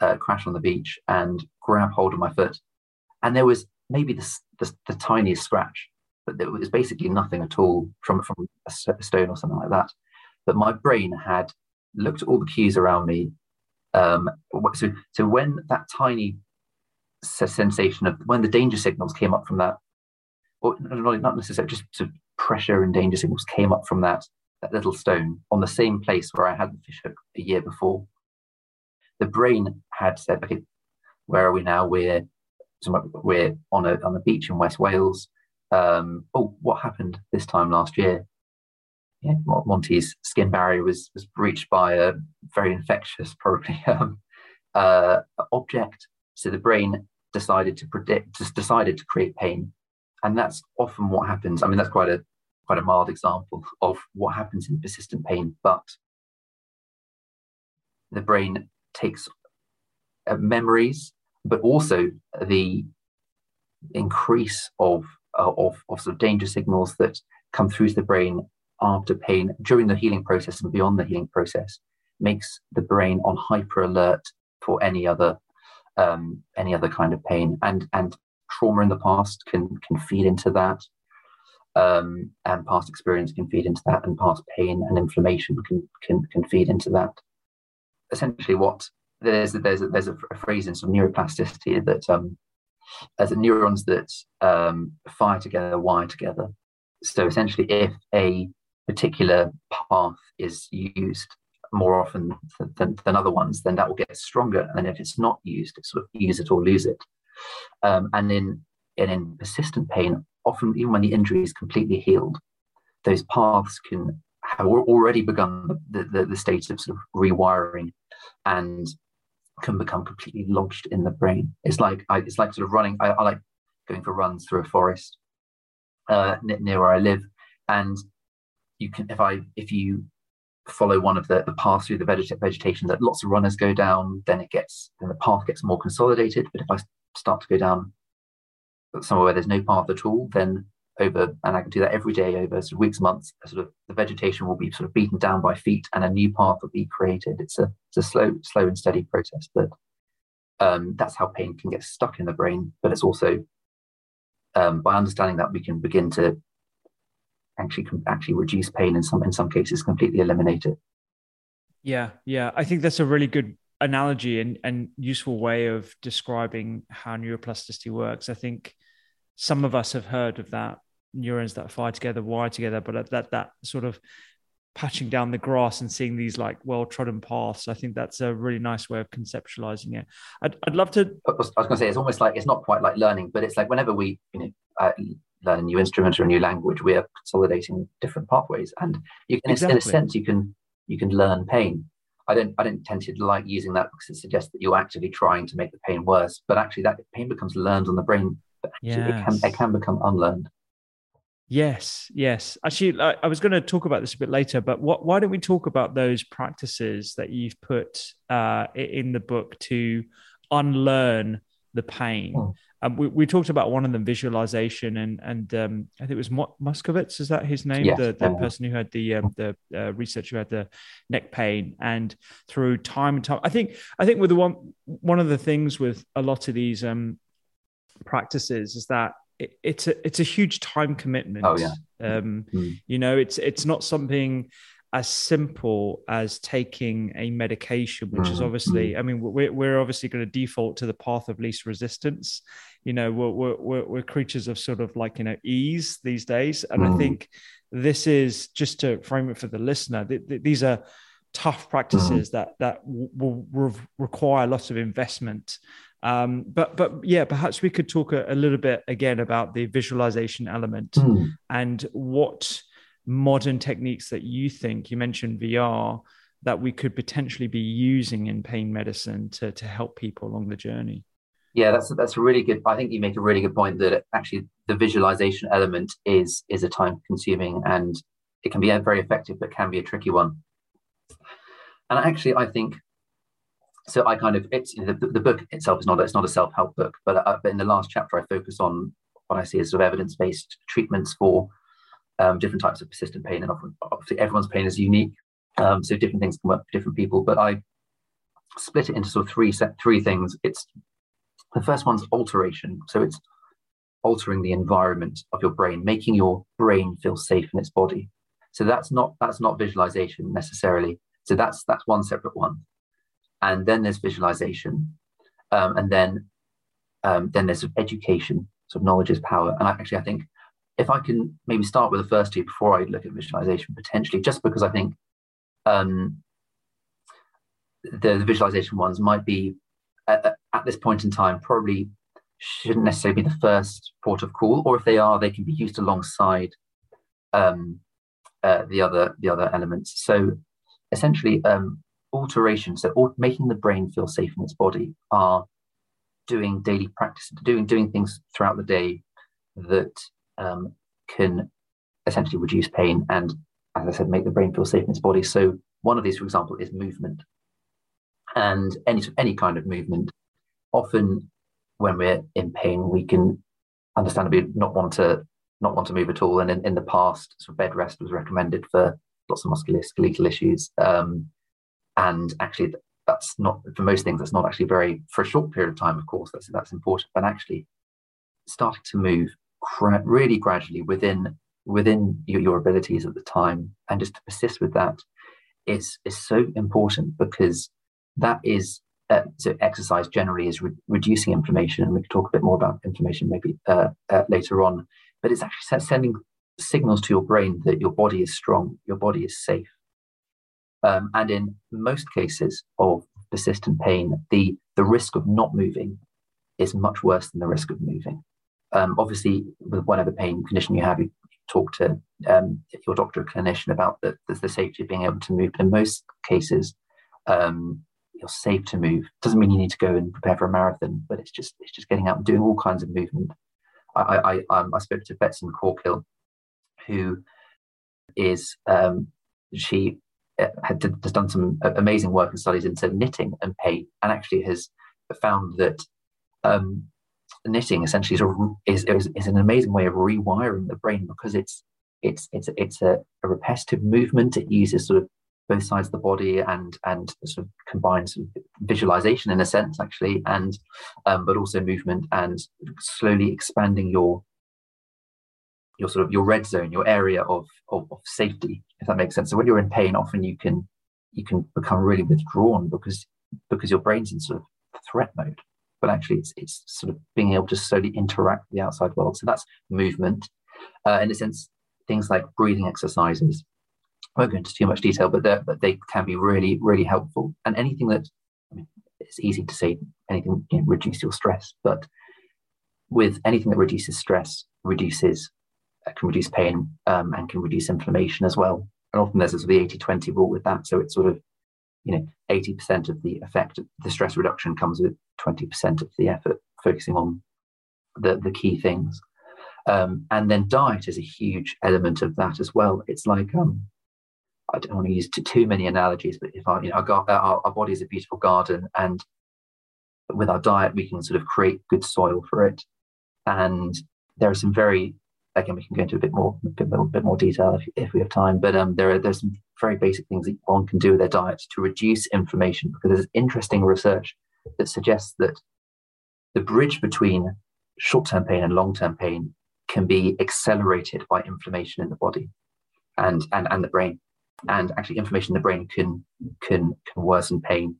uh, crash on the beach and grab hold of my foot. And there was maybe the, the, the tiniest scratch, but there was basically nothing at all from from a stone or something like that. But my brain had looked at all the cues around me. Um, so so when that tiny sensation of when the danger signals came up from that, or not necessarily just sort of pressure and danger signals came up from that that little stone on the same place where I had the fishhook a year before. The brain had said, okay, where are we now? We're we're on a on a beach in West Wales. Um, oh, what happened this time last year? Yeah, Monty's skin barrier was was breached by a very infectious, probably um, uh, object. So the brain decided to predict, just decided to create pain, and that's often what happens. I mean, that's quite a quite a mild example of what happens in persistent pain, but the brain takes uh, memories, but also the increase of, uh, of, of sort of danger signals that come through to the brain after pain during the healing process and beyond the healing process makes the brain on hyper alert for any other um, any other kind of pain. And and trauma in the past can can feed into that um, and past experience can feed into that, and past pain and inflammation can can, can feed into that. Essentially, what there's there's a, there's a, a phrase in some neuroplasticity that um, as neurons that um, fire together wire together. So essentially, if a particular path is used more often than, than other ones, then that will get stronger. And if it's not used, it's sort of use it or lose it. Um, and in and in persistent pain, often even when the injury is completely healed, those paths can have already begun the, the, the stage of sort of rewiring and can become completely lodged in the brain. It's like I, it's like sort of running. I, I like going for runs through a forest uh, near where I live, and you can if I if you follow one of the, the paths through the veget- vegetation that lots of runners go down, then it gets then the path gets more consolidated. But if I start to go down somewhere where there's no path at all, then over, and I can do that every day over sort of weeks, months, sort of the vegetation will be sort of beaten down by feet and a new path will be created. It's a, it's a slow, slow and steady process, but um, that's how pain can get stuck in the brain. But it's also um, by understanding that we can begin to actually actually reduce pain in some in some cases, completely eliminate it. Yeah, yeah, I think that's a really good analogy and, and useful way of describing how neuroplasticity works. I think some of us have heard of that neurons that fire together, wire together, but that that sort of patching down the grass and seeing these like well trodden paths. I think that's a really nice way of conceptualizing it. I'd, I'd love to. I was, going to say it's almost like it's not quite like learning, but it's like whenever we you know uh, learn a new instrument or a new language, we are consolidating different pathways, and you can exactly. in a sense you can you can learn pain. I don't I don't tend to like using that because it suggests that you're actively trying to make the pain worse, but actually that pain becomes learned on the brain yes. it can it can become unlearned. Yes, yes. Actually, I, I was going to talk about this a bit later, but what, why don't we talk about those practices that you've put uh, in the book to unlearn the pain? Oh. Um, we, we talked about one of them, visualization, and and um, I think it was Mo-. Is that his name? Yes. The the person who had the um, the uh, researcher who had the neck pain, and through time and time, I think I think with the one one of the things with a lot of these um, practices is that it, it's a it's a huge time commitment. Oh yeah. Um, mm. You know, it's it's not something as simple as taking a medication, which is mm, obviously, mm. I mean, we're, we're obviously going to default to the path of least resistance. You know, we're, we're, we're creatures of sort of like, you know, ease these days. And I mm. think this is just to frame it for the listener, th- th- these are tough practices that, that will re- require lots of investment. Um, but but yeah, perhaps we could talk a, a, little bit again about the visualization element mm. and what modern techniques that you think you mentioned VR that we could potentially be using in pain medicine to, to help people along the journey? Yeah, that's that's a really good. I think you make a really good point that actually the visualization element is is a time consuming and it can be very effective, but can be a tricky one. And actually, I think so. I kind of it's the, the book itself is not it's not a self help book, but uh, but in the last chapter, I focus on what I see as sort of evidence based treatments for um, different types of persistent pain, and often, obviously everyone's pain is unique, um, so different things can work for different people. But I split it into sort of three set three things. It's the first one's alteration. So it's altering the environment of your brain, making your brain feel safe in its body. So that's not that's not visualization necessarily. So that's that's one separate one. And then there's visualization, um, and then um, then there's education. So knowledge is power. And I, actually, I think if I can maybe start with the first two before I look at visualization potentially, just because I think um, the, the visualization ones might be at, at this point in time probably shouldn't necessarily be the first port of call, or if they are, they can be used alongside um, uh, the other the other elements. So essentially, um, alteration, so making the brain feel safe in its body, are doing daily practice, doing doing things throughout the day that um, can essentially reduce pain and, as I said, make the brain feel safe in its body. So one of these, for example, is movement and any any kind of movement. Often, when we're in pain, we can understandably not want to not want to move at all. And in, in the past, sort of bed rest was recommended for lots of musculoskeletal issues. Um, and actually, that's not for most things. That's not actually very for a short period of time. Of course, that's that's important. But actually, starting to move cra- really gradually within within your, your abilities at the time, and just to persist with that is is so important because that is uh, so exercise generally is re- reducing inflammation, and we can talk a bit more about inflammation maybe uh, uh, later on. But it's actually sending signals to your brain that your body is strong, your body is safe. Um, and in most cases of persistent pain, the the risk of not moving is much worse than the risk of moving. Um, obviously, with whatever pain condition you have, you talk to um, your doctor or clinician about the, the, safety of being able to move. But in most cases, um, you're safe to move. Doesn't mean you need to go and prepare for a marathon, but it's just it's just getting out and doing all kinds of movement. I I, um, I spoke to Betsan Corkhill, who is um, she has done some amazing work and studies into knitting and paint, and actually has found that um, knitting essentially is, is, is an amazing way of rewiring the brain because it's it's it's it's a, a repetitive movement. It uses sort of both sides of the body and and sort of combines visualization in a sense actually and um, but also movement and slowly expanding your your sort of your red zone your area of, of, of safety if that makes sense. So when you're in pain often you can you can become really withdrawn because because your brain's in sort of threat mode. But actually it's it's sort of being able to slowly interact with the outside world. So that's movement. Uh, in a sense things like breathing exercises. I won't go into too much detail, but, but they can be really, really helpful. And anything that, I mean, it's easy to say anything you know, reduce your stress, but with anything that reduces stress, reduces, can reduce pain um, and can reduce inflammation as well. And often there's a sort of the 80 20 rule with that. So it's sort of, you know, 80% of the effect, the stress reduction comes with 20% of the effort, focusing on the, the key things. Um, and then diet is a huge element of that as well. It's like, um, I don't want to use too, too many analogies, but if our, you know, our, our, our body is a beautiful garden, and with our diet, we can sort of create good soil for it. And there are some very, again, we can go into a bit more, bit bit more detail if, if we have time. But um, there are there's some very basic things that one can do with their diet to reduce inflammation, because there's interesting research that suggests that the bridge between short-term pain and long-term pain can be accelerated by inflammation in the body and and, and the brain and actually inflammation in the brain can can can worsen pain.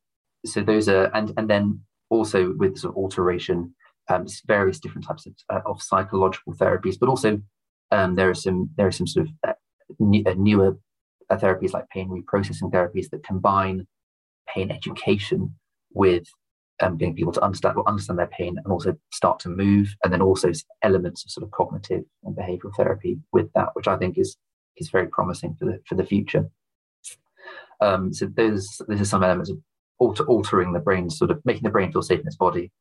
So those are and and then also with sort of alteration, um, various different types of, uh, of psychological therapies, but also um, there are some there are some sort of uh, uh, newer uh, therapies like pain reprocessing therapies that combine pain education with um, getting people to understand understand their pain and also start to move, and then also elements of sort of cognitive and behavioral therapy with that, which I think is is very promising for the for the future. Um, so there's there's some elements of alter, altering the brain, sort of making the brain feel safe in its body.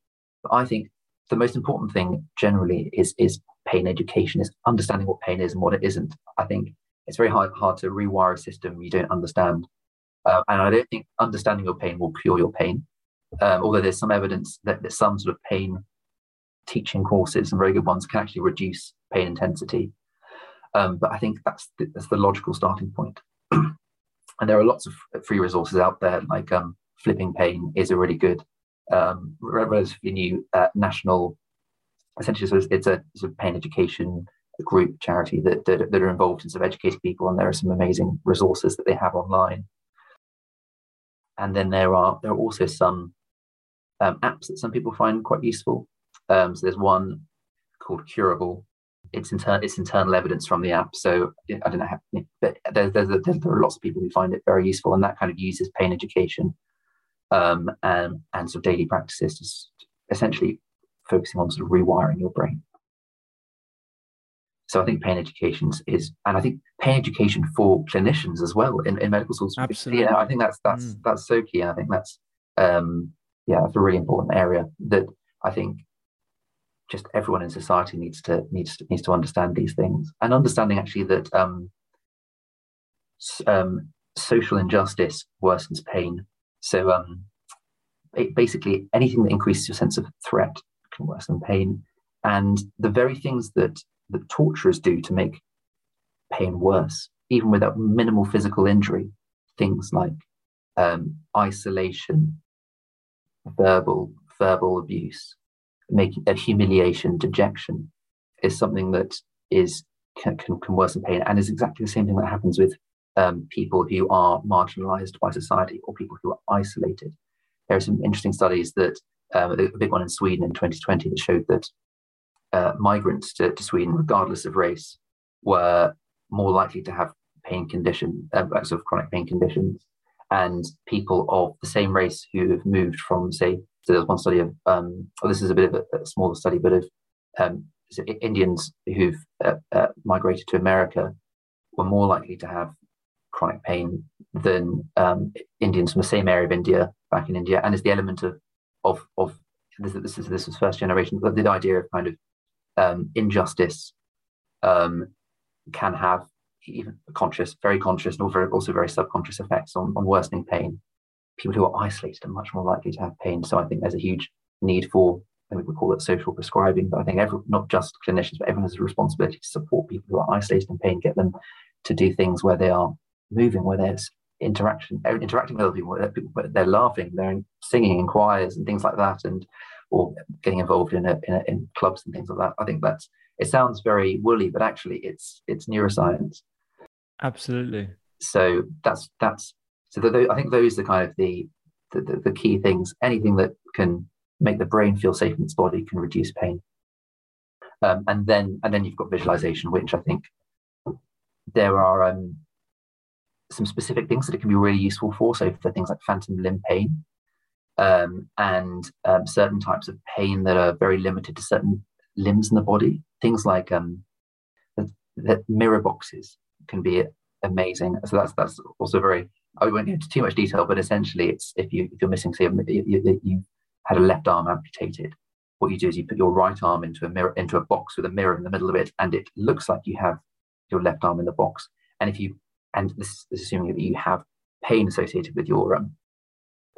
But I think the most important thing generally is is pain education, is understanding what pain is and what it isn't. I think it's very hard hard to rewire a system you don't understand, uh, and I don't think understanding your pain will cure your pain. Um, although there's some evidence that, that some sort of pain teaching courses, some very good ones, can actually reduce pain intensity. Um, but I think that's the, that's the logical starting point. and there are lots of free resources out there, like um, Flipping Pain is a really good, um, relatively new uh, national. Essentially, so it's a pain education group charity that, that, that are involved in sort of educating people, and there are some amazing resources that they have online. And then there are there are also some um, apps that some people find quite useful. Um, so there's one called Curable. It's internal it's internal evidence from the app. So I don't know, how, but there, there, there, there are lots of people who find it very useful, and that kind of uses pain education um, and and sort of daily practices, just essentially focusing on sort of rewiring your brain. So I think pain education is, and I think pain education for clinicians as well in, in medical schools. Absolutely. Yeah, I think that's that's mm. that's so key. and I think that's um, yeah, that's a really important area that I think just everyone in society needs to needs to, needs to understand these things and understanding actually that um, um, social injustice worsens pain. So um, basically, anything that increases your sense of threat can worsen pain, and the very things that the torturers do to make pain worse, even without minimal physical injury, things like um, isolation, verbal verbal abuse, making a humiliation, dejection, is something that is can, can, can, worsen pain and is exactly the same thing that happens with um, people who are marginalized by society or people who are isolated. There are some interesting studies that um, a big one in Sweden in 2020 that showed that uh, migrants to, to, Sweden, regardless of race, were more likely to have pain condition, uh, sort of chronic pain conditions and people of the same race who have moved from, say, so there's one study of, um, well, this is a bit of a, a smaller study, but of um, Indians who've uh, uh, migrated to America were more likely to have chronic pain than um, Indians from the same area of India back in India. And it's the element of of of this, this is this was first generation, but the idea of kind of um, injustice um, can have even conscious, very conscious, and also very subconscious effects on, on worsening pain. People who are isolated are much more likely to have pain. So I think there's a huge need for, I think we call it social prescribing, but I think every, not just clinicians, but everyone has a responsibility to support people who are isolated in pain, get them to do things where they are moving, where there's interaction, uh, interacting with other people, where they're laughing, they're singing in choirs and things like that, and or getting involved in a, in, a, in clubs and things like that. I think that's it sounds very woolly, but actually it's it's neuroscience. Absolutely. So that's that's so the, I think those are kind of the, the the, the key things. Anything that can make the brain feel safe in its body can reduce pain. Um, and then and then you've got visualization, which I think there are um, some specific things that it can be really useful for. So for things like phantom limb pain um, and um, certain types of pain that are very limited to certain limbs in the body, things like um, the, mirror boxes can be amazing. So that's that's also very. I won't go into too much detail, but essentially, it's if you if you're missing, say, you, you, you had a left arm amputated, what you do is you put your right arm into a mirror into a box with a mirror in the middle of it, and it looks like you have your left arm in the box. And if you and this is assuming that you have pain associated with your um,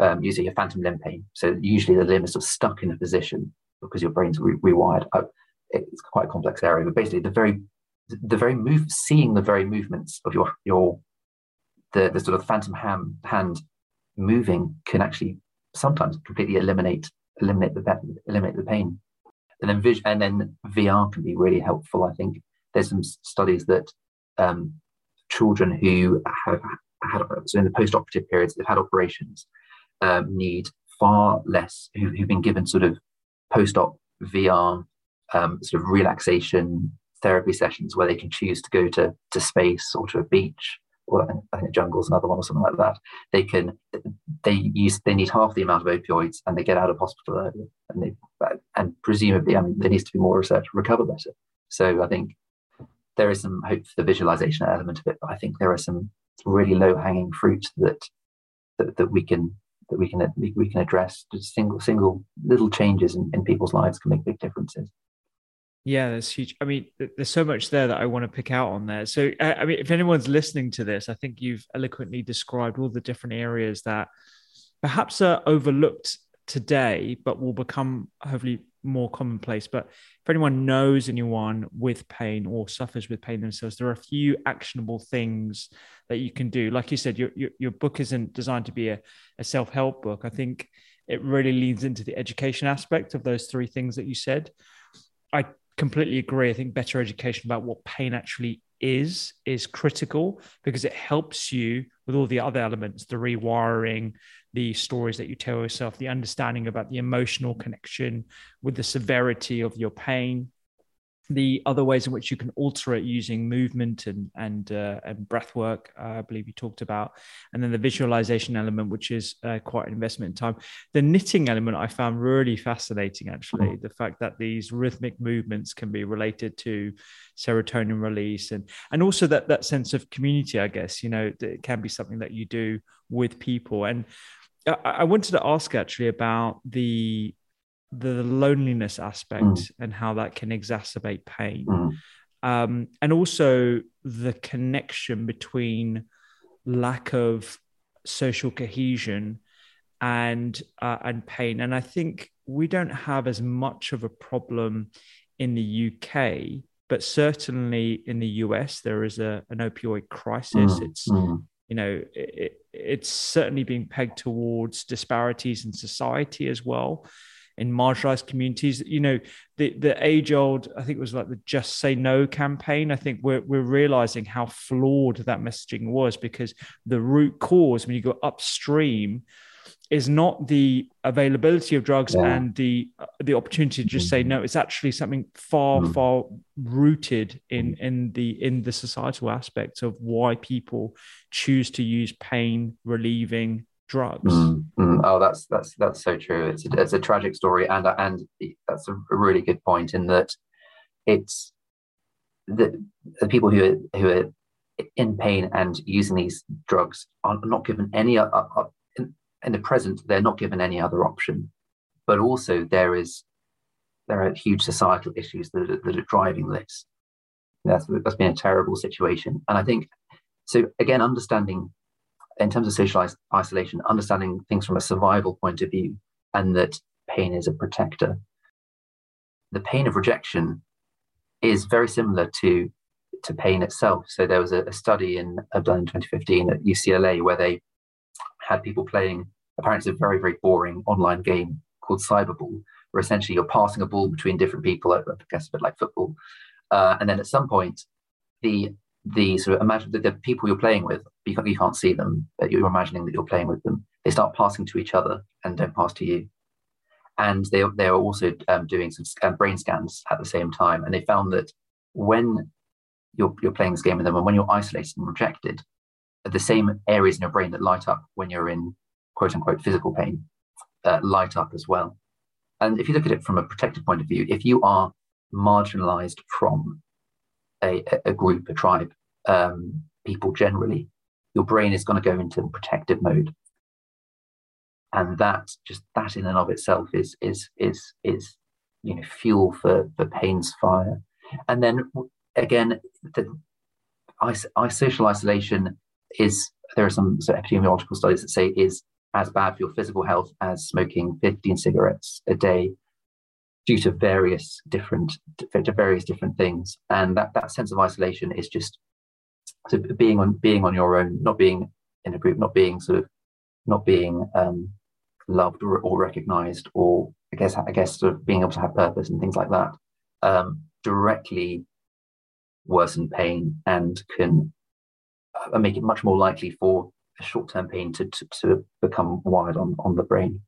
um using your phantom limb pain. So usually the limb is sort of stuck in a position because your brain's re- rewired. Oh, it's quite a complex area, but basically the very the very move, seeing the very movements of your your the, the sort of phantom hand, hand moving can actually sometimes completely eliminate eliminate the eliminate the pain. And then vis- and then VR can be really helpful. I think there's some studies that um, children who have had so in the post-operative periods they've had operations um, need far less who, have been given sort of post-op VR um, sort of relaxation therapy sessions where they can choose to go to, to space or to a beach or I think jungle's another one or something like that. They can they use they need half the amount of opioids and they get out of hospital earlier and they and presumably I mean there needs to be more research recover better. So I think there is some hope for the visualization element of it, but I think there are some really low hanging fruit that, that that we can that we can we can address. Just single single little changes in, in people's lives can make big differences. Yeah, that's huge. I mean, there's so much there that I want to pick out on there. So, uh, I mean, if anyone's listening to this, I think you've eloquently described all the different areas that perhaps are overlooked today, but will become hopefully more commonplace. But if anyone knows anyone with pain or suffers with pain themselves, there are a few actionable things that you can do. Like you said, your your, your book isn't designed to be a, a self help book. I think it really leans into the education aspect of those three things that you said. I completely agree. I think better education about what pain actually is is critical because it helps you with all the other elements the rewiring the stories that you tell yourself the understanding about the emotional connection with the severity of your pain the other ways in which you can alter it using movement and and uh, and breath work uh, i believe you talked about. And then the visualization element which is uh, quite an investment in time. The knitting element i found really fascinating actually. The fact that these rhythmic movements can be related to serotonin release and and also that that sense of community i guess you know it can be something that you do with people. And I, I wanted to ask actually about the the loneliness aspect mm. and how that can exacerbate pain. Mm. Um, and also the connection between lack of social cohesion and uh, and pain. And I think we don't have as much of a problem in the UK, but certainly in the US there is a, an opioid crisis. Mm. It's mm. you know it, it's certainly being pegged towards disparities in society as well in marginalized communities. You know, the the age old, I think it was like the Just Say No campaign. I think we're we're realizing how flawed that messaging was because the root cause when you go upstream is not the availability of drugs yeah. and the uh, the opportunity to just say mm-hmm. no it's actually something far mm. far rooted in mm. in the in the societal aspects of why people choose to use pain relieving drugs. Mm, mm, oh, that's that's that's so true. It's a, it's a tragic story, and and that's a really good point in that it's the the people who are who are in pain and using these drugs are not given any uh, uh, in, in the present. They're not given any other option, but also there is there are huge societal issues that are, that are driving this. That's that's been a terrible situation, and I think so. Again, understanding in terms of social isolation, understanding things from a survival point of view, and that pain is a protector. The pain of rejection is very similar to to pain itself. So there was a, a study in done in 2015 at UCLA where they had people playing apparently a very very boring online game called Cyberball, where essentially you're passing a ball between different people. I guess a bit like football, uh, and then at some point the the sort of imagine the, the people you're playing with, you can't, you can't see them, but you're imagining that you're playing with them. They start passing to each other and don't pass to you. And they they are also um, doing some um, brain scans at the same time, and they found that when you're you're playing this game with them, and when you're isolated and rejected, the same areas in your brain that light up when you're in quote unquote physical pain uh, light up as well. And if you look at it from a protective point of view, if you are marginalized from a, a group, a tribe, um, people generally, your brain is going to go into protective mode. And that just that in and of itself is is is is you know fuel for for pain's fire. And then again, the social isolation is there are some of epidemiological studies that say is as bad for your physical health as smoking 15 cigarettes a day due to various different to various different things and that that sense of isolation is just so being on being on your own not being in a group not being sort of not being um, loved or, or recognized or i guess i guess sort of being able to have purpose and things like that um, directly worsen pain and can uh, make it much more likely for short-term pain to, to, to become wired on, on the brain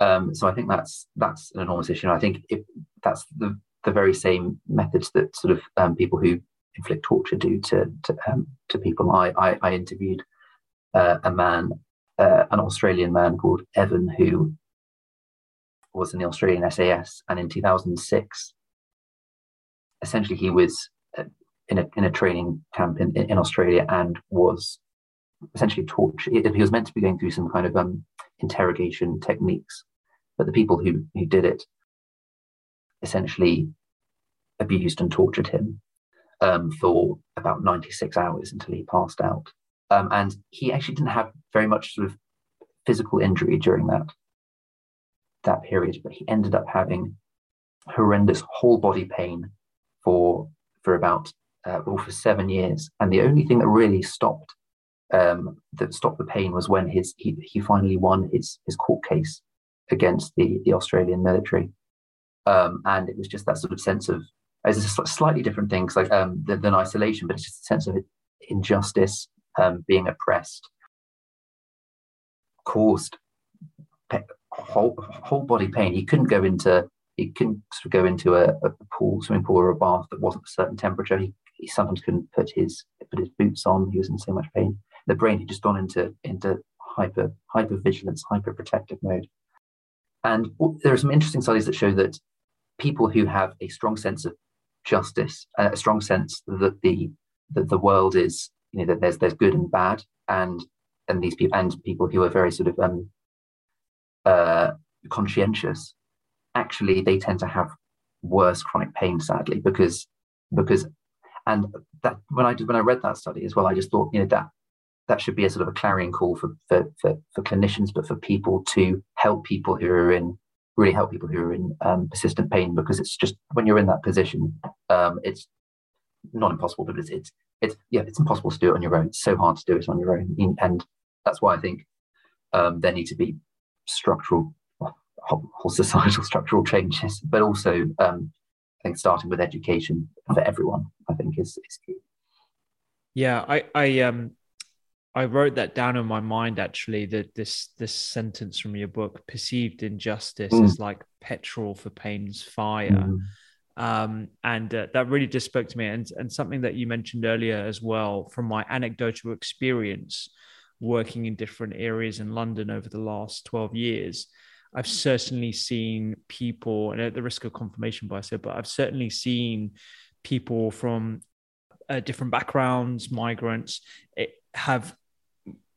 um, so I think that's that's an enormous issue. And I think if that's the the very same methods that sort of um, people who inflict torture do to to, um, to people. I I, I interviewed uh, a man, uh, an Australian man called Evan, who was in the Australian SAS, and in 2006, essentially he was uh, in a in a training camp in, in Australia and was essentially tortured. He was meant to be going through some kind of um, interrogation techniques, but the people who who did it essentially abused and tortured him um, for about 96 hours until he passed out. Um, and he actually didn't have very much sort of physical injury during that that period, but he ended up having horrendous whole body pain for for about uh, well, for seven years. And the only thing that really stopped um, that stopped the pain was when his he, he finally won his his court case against the the Australian military. Um, and it was just that sort of sense of it's a slightly different thing like um, than, than, isolation, but it's just a sense of injustice, um, being oppressed, caused whole whole body pain. He couldn't go into he couldn't sort of go into a, a pool, swimming pool, or a bath that wasn't a certain temperature. He, he sometimes couldn't put his put his boots on. He was in so much pain. The brain had just gone into into hyper hyper vigilance, hyper protective mode. And there are some interesting studies that show that people who have a strong sense of justice, a strong sense that the that the world is you know that there's there's good and bad, and and these people and people who are very sort of um, uh, conscientious, actually they tend to have worse chronic pain, sadly, because because and that when I did when I read that study as well, I just thought you know that that should be a sort of a clarion call for for for, for clinicians, but for people to help people who are in really help people who are in um, persistent pain because it's just when you're in that position, um, it's not impossible, but it's, it's it's yeah, it's impossible to do it on your own. It's so hard to do it on your own, and that's why I think um, there need to be structural, whole, societal structural changes, but also um, I think starting with education for everyone, I think is is key. Yeah, I I um I wrote that down in my mind actually that this this sentence from your book perceived injustice mm. is like petrol for pain's fire. Mm. Um, and uh, that really just spoke to me and, and something that you mentioned earlier as well from my anecdotal experience working in different areas in London over the last 12 years, I've certainly seen people, and at the risk of confirmation bias here, but I've certainly seen people from uh, different backgrounds, migrants, eh, have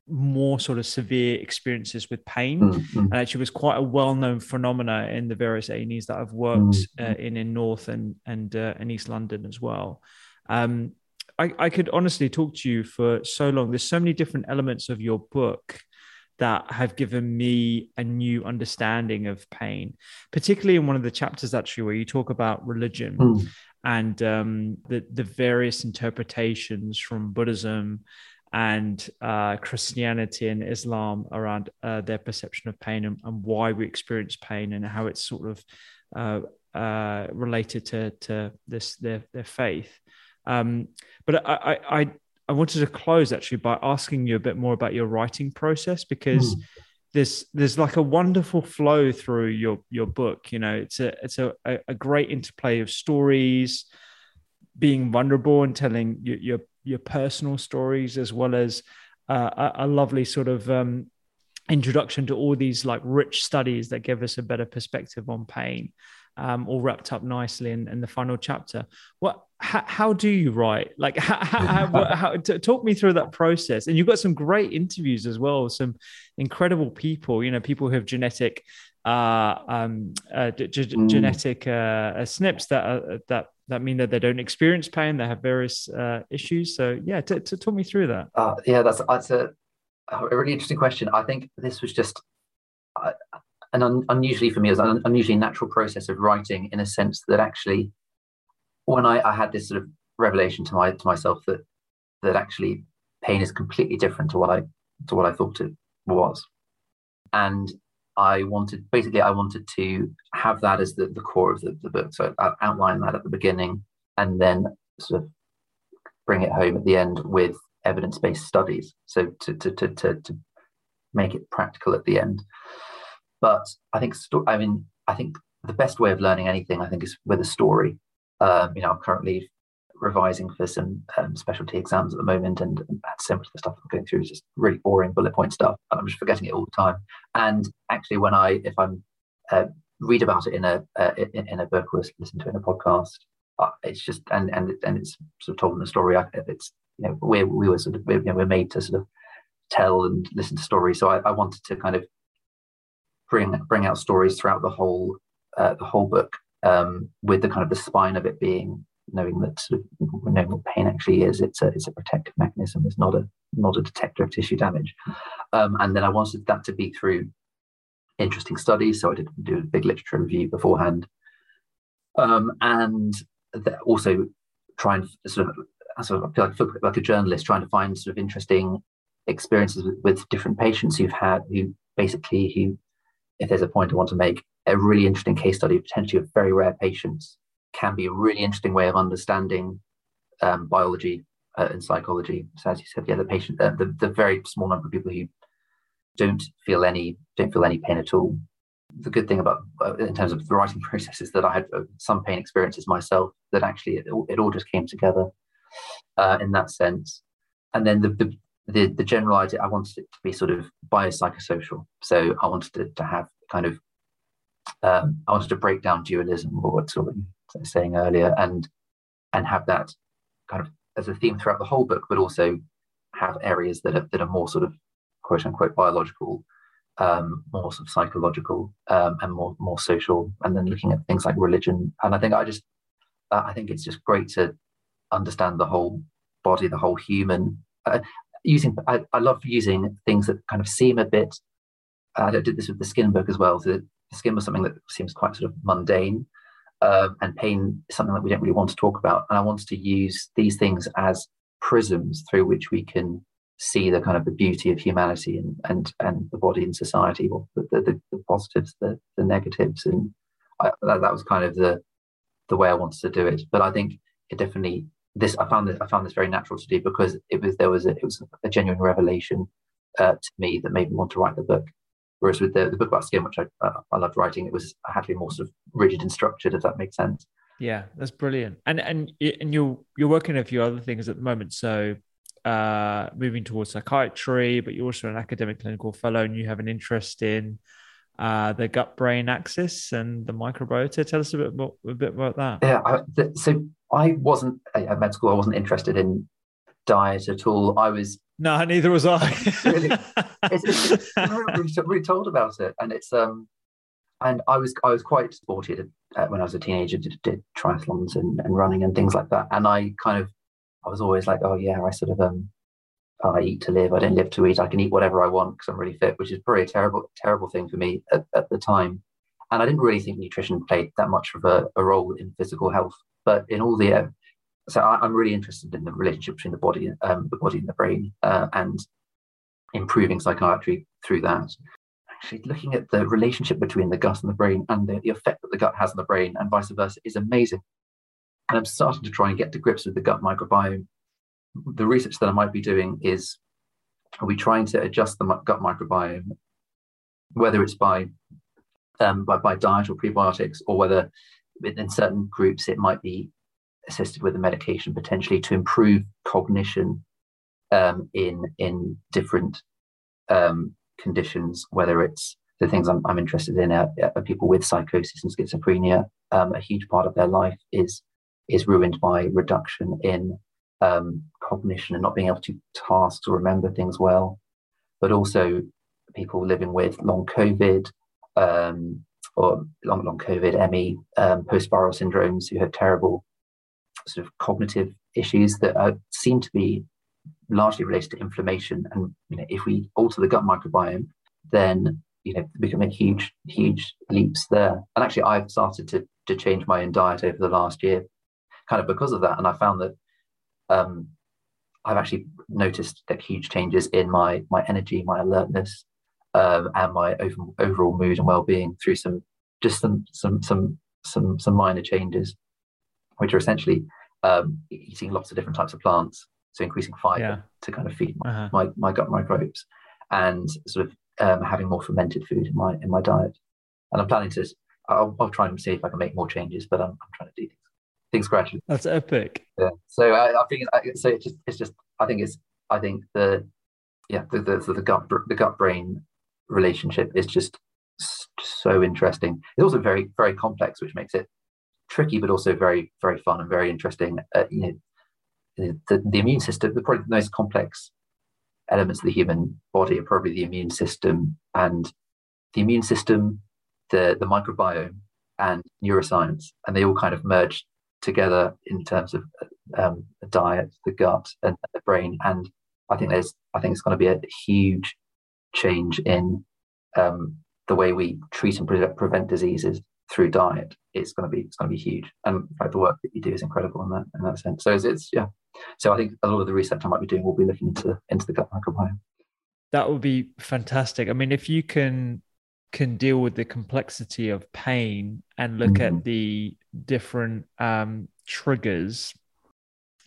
more sort of severe experiences with pain mm-hmm. and actually was quite a well-known phenomena in the various A&Es that I've worked mm-hmm. uh, in in North and and uh, and East London as well. Um, I, I could honestly talk to you for so long. There's so many different elements of your book that have given me a new understanding of pain, particularly in one of the chapters actually where you talk about religion mm. and um, the the various interpretations from Buddhism and uh, Christianity and Islam around uh, their perception of pain and, and, why we experience pain and how it's sort of uh, uh related to to this their their faith. Um, but I, I, I wanted to close actually by asking you a bit more about your writing process because mm. there's there's like a wonderful flow through your your book. You know, it's a it's a, a great interplay of stories, being vulnerable and telling your your, your personal stories as well as uh, a, a, lovely sort of um, introduction to all these like rich studies that give us a better perspective on pain um, all wrapped up nicely in, in the final chapter. What? How, how do you write? Like, how, how, how, talk me through that process. And you've got some great interviews as well. Some incredible people. You know, people who have genetic, uh, um, uh, g- mm. genetic uh, SNPs that uh, that that mean that they don't experience pain. They have various uh, issues. So, yeah, to, to talk me through that. Uh, yeah, that's that's a, a really interesting question. I think this was just an un- unusually for me, as an unusually natural process of writing in a sense that actually, when I, I had this sort of revelation to my to myself that that actually pain is completely different to what I to what I thought it was, and I wanted basically I wanted to have that as the, the core of the, the book. So I outlined that at the beginning and then sort of bring it home at the end with evidence-based studies. So to to to to, to make it practical at the end. But I think, sto- I mean, I think the best way of learning anything, I think, is with a story. Um, you know, I'm currently revising for some um, specialty exams at the moment, and, and so much of the stuff I'm going through is just really boring bullet point stuff, and I'm just forgetting it all the time. And actually, when I, if I'm uh, read about it in a uh, in, in, a book or listen to it in a podcast, uh, it's just and and and it's sort of told in the story. It's you know we we were sort of you know, we're made to sort of tell and listen to stories. So I, I wanted to kind of bring bring out stories throughout the whole uh, the whole book um, with the kind of the spine of it being knowing that sort of knowing what pain actually is. It's a it's a protective mechanism. It's not a not a detector of tissue damage. Um, and then I wanted that to be through interesting studies. So I did do a big literature review beforehand, um, and also try and sort of sort of like, like a journalist trying to find sort of interesting experiences with, with different patients who've had who basically who if there's a point I want to make, a really interesting case study, potentially of very rare patients, can be a really interesting way of understanding um, biology uh, and psychology. So as you said, yeah, the patient, uh, the, the very small number of people who don't feel any don't feel any pain at all. The good thing about uh, in terms of the writing process is that I had uh, some pain experiences myself. That actually it, it all just came together uh, in that sense. And then the, the the, the general idea, I wanted it to be sort of biopsychosocial. So I wanted to, to have kind of, um, I wanted to break down dualism or what sort of saying earlier and, and have that kind of as a theme throughout the whole book, but also have areas that are, that are more sort of quote unquote biological, um, more sort of psychological um, and more, more social. And then looking at things like religion. And I think I just, uh, I think it's just great to understand the whole body, the whole human. Uh, using I, I love using things that kind of seem a bit I did this with the skin book as well. So the skin was something that seems quite sort of mundane, um, and pain is something that we don't really want to talk about. And I wanted to use these things as prisms through which we can see the kind of the beauty of humanity and and, and the body in society, or the, the, the positives, the, the negatives, and I, that, that was kind of the the way I wanted to do it. But I think it definitely this I found this I found this very natural to do because it was there was a, it was a genuine revelation uh, to me that made me want to write the book. Whereas with the, the book about skin, which I uh, I loved writing, it was I had to be more sort of rigid and structured, if that makes sense. Yeah, that's brilliant. And and and you're you're working on a few other things at the moment. So uh, moving towards psychiatry, but you're also an academic clinical fellow, and you have an interest in uh, the gut brain axis and the microbiota. Tell us a bit more, a bit about that. Yeah, I, so I wasn't at med school. I wasn't interested in diet at all. I was no, neither was I. really, it's, it's, it's really, told about it, and it's um, and I was I was quite sporty when I was a teenager. Did, did triathlons and, and running and things like that, and I kind of I was always like, oh yeah, I sort of um, oh, I eat to live. I don't live to eat. I can eat whatever I want because I'm really fit, which is probably a terrible terrible thing for me at, at the time. And I didn't really think nutrition played that much of a, a role in physical health. But in all the, so I, am really interested in the relationship between the body, um, the body and the brain, uh, and improving psychiatry through that. Actually, looking at the relationship between the gut and the brain and the, the effect that the gut has on the brain and vice versa is amazing. And I'm starting to try and get to grips with the gut microbiome. The research that I might be doing is are we trying to adjust the gut microbiome, whether it's by um, by, by diet or prebiotics, or whether in certain groups it might be assisted with a medication potentially to improve cognition um, in in different um, conditions, whether it's the things I'm, I'm interested in are, are, people with psychosis and schizophrenia. Um, a huge part of their life is is ruined by reduction in um, cognition and not being able to task or remember things well, but also people living with long COVID, um, or long, long COVID, ME, um, post-viral syndromes who have terrible sort of cognitive issues that are, seem to be largely related to inflammation. And you know, if we alter the gut microbiome, then you know we can make huge, huge leaps there. And actually, I've started to to change my own diet over the last year, kind of because of that. And I found that um, I've actually noticed that huge changes in my my energy, my alertness, um, and my over, overall mood and well-being through some just some some some some some minor changes, which are essentially um, eating lots of different types of plants, so increasing fiber yeah. to kind of feed my, uh-huh. my, my gut microbes, and sort of um, having more fermented food in my in my diet. And I'm planning to. I'll, I'll try and see if I can make more changes, but I'm, I'm trying to do things things gradually. That's epic. Yeah. So I, I think so. It's just it's just I think it's I think the yeah the the, the gut the gut brain relationship is just so interesting. It's also very very complex, which makes it tricky, but also very, very fun and very interesting. Uh, you know, the, the immune system, the probably the most complex elements of the human body are probably the immune system and the immune system, the the microbiome, and neuroscience, and they all kind of merge together in terms of um, the diet, the gut, and the brain. And I think there's, I think it's going to be a huge change in um, the way we treat and pre- prevent diseases through diet. It's going to be, it's going to be huge. And like, the work that you do is incredible in that in that sense. So it's, it's yeah. So I think a lot of the research I might be doing will be looking into into the gut microbiome. That would be fantastic. I mean, if you can can deal with the complexity of pain and look mm-hmm. at the different um, triggers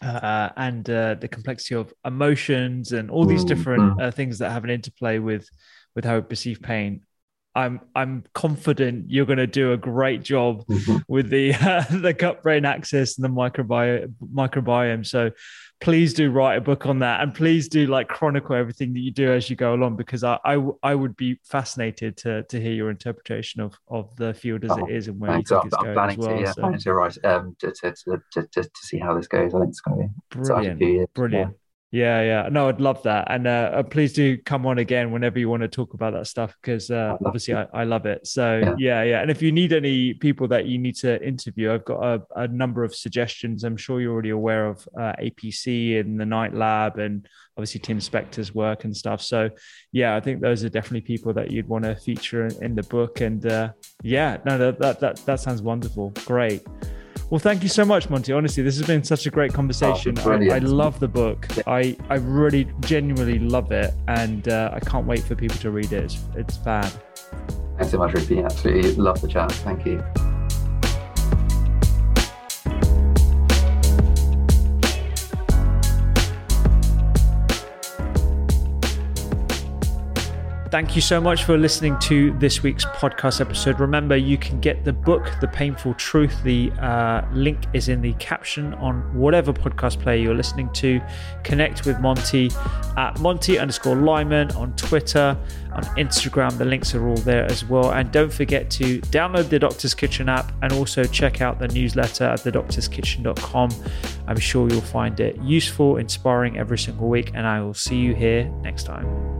uh, and uh, the complexity of emotions and all these different mm-hmm. uh, things that have an interplay with with how we perceive pain. I'm I'm confident you're going to do a great job mm-hmm. with the uh, the gut brain axis and the microbiome microbiome. So please do write a book on that and please do like chronicle everything that you do as you go along because I I, I would be fascinated to to hear your interpretation of of the field as oh, it is and where you think it's I'm going as well. To, yeah, so. planning to write um to, to, to, to, to see how this goes. I think it's going to be brilliant. Brilliant. Yeah. Yeah, yeah. No, I'd love that. And uh, uh, please do come on again whenever you want to talk about that stuff because uh, obviously I, I, love it. So, yeah. yeah. yeah, And if you need any people that you need to interview, I've got a, a number of suggestions. I'm sure you're already aware of uh, APC and the Knight Lab and obviously Tim Spector's work and stuff. So, yeah, I think those are definitely people that you'd want to feature in, in the book. And uh, yeah, no, that, that, that, that sounds wonderful. Great. Well, thank you so much, Monty. Honestly, this has been such a great conversation. Oh, I, I, love the book. I, I really genuinely love it, and uh, I can't wait for people to read it. It's, it's fab. Thanks so much, Rupy. Absolutely love the chat. Thank you. Thank you so much for listening to this week's podcast episode. Remember, you can get the book, The Painful Truth. The uh, link is in the caption on whatever podcast player you're listening to. Connect with Monty at Monty underscore Lyman on Twitter, on Instagram. The links are all there as well. And don't forget to download the Doctor's Kitchen app and also check out the newsletter at thedoctorskitchen.com. I'm sure you'll find it useful, inspiring every single week. And I will see you here next time.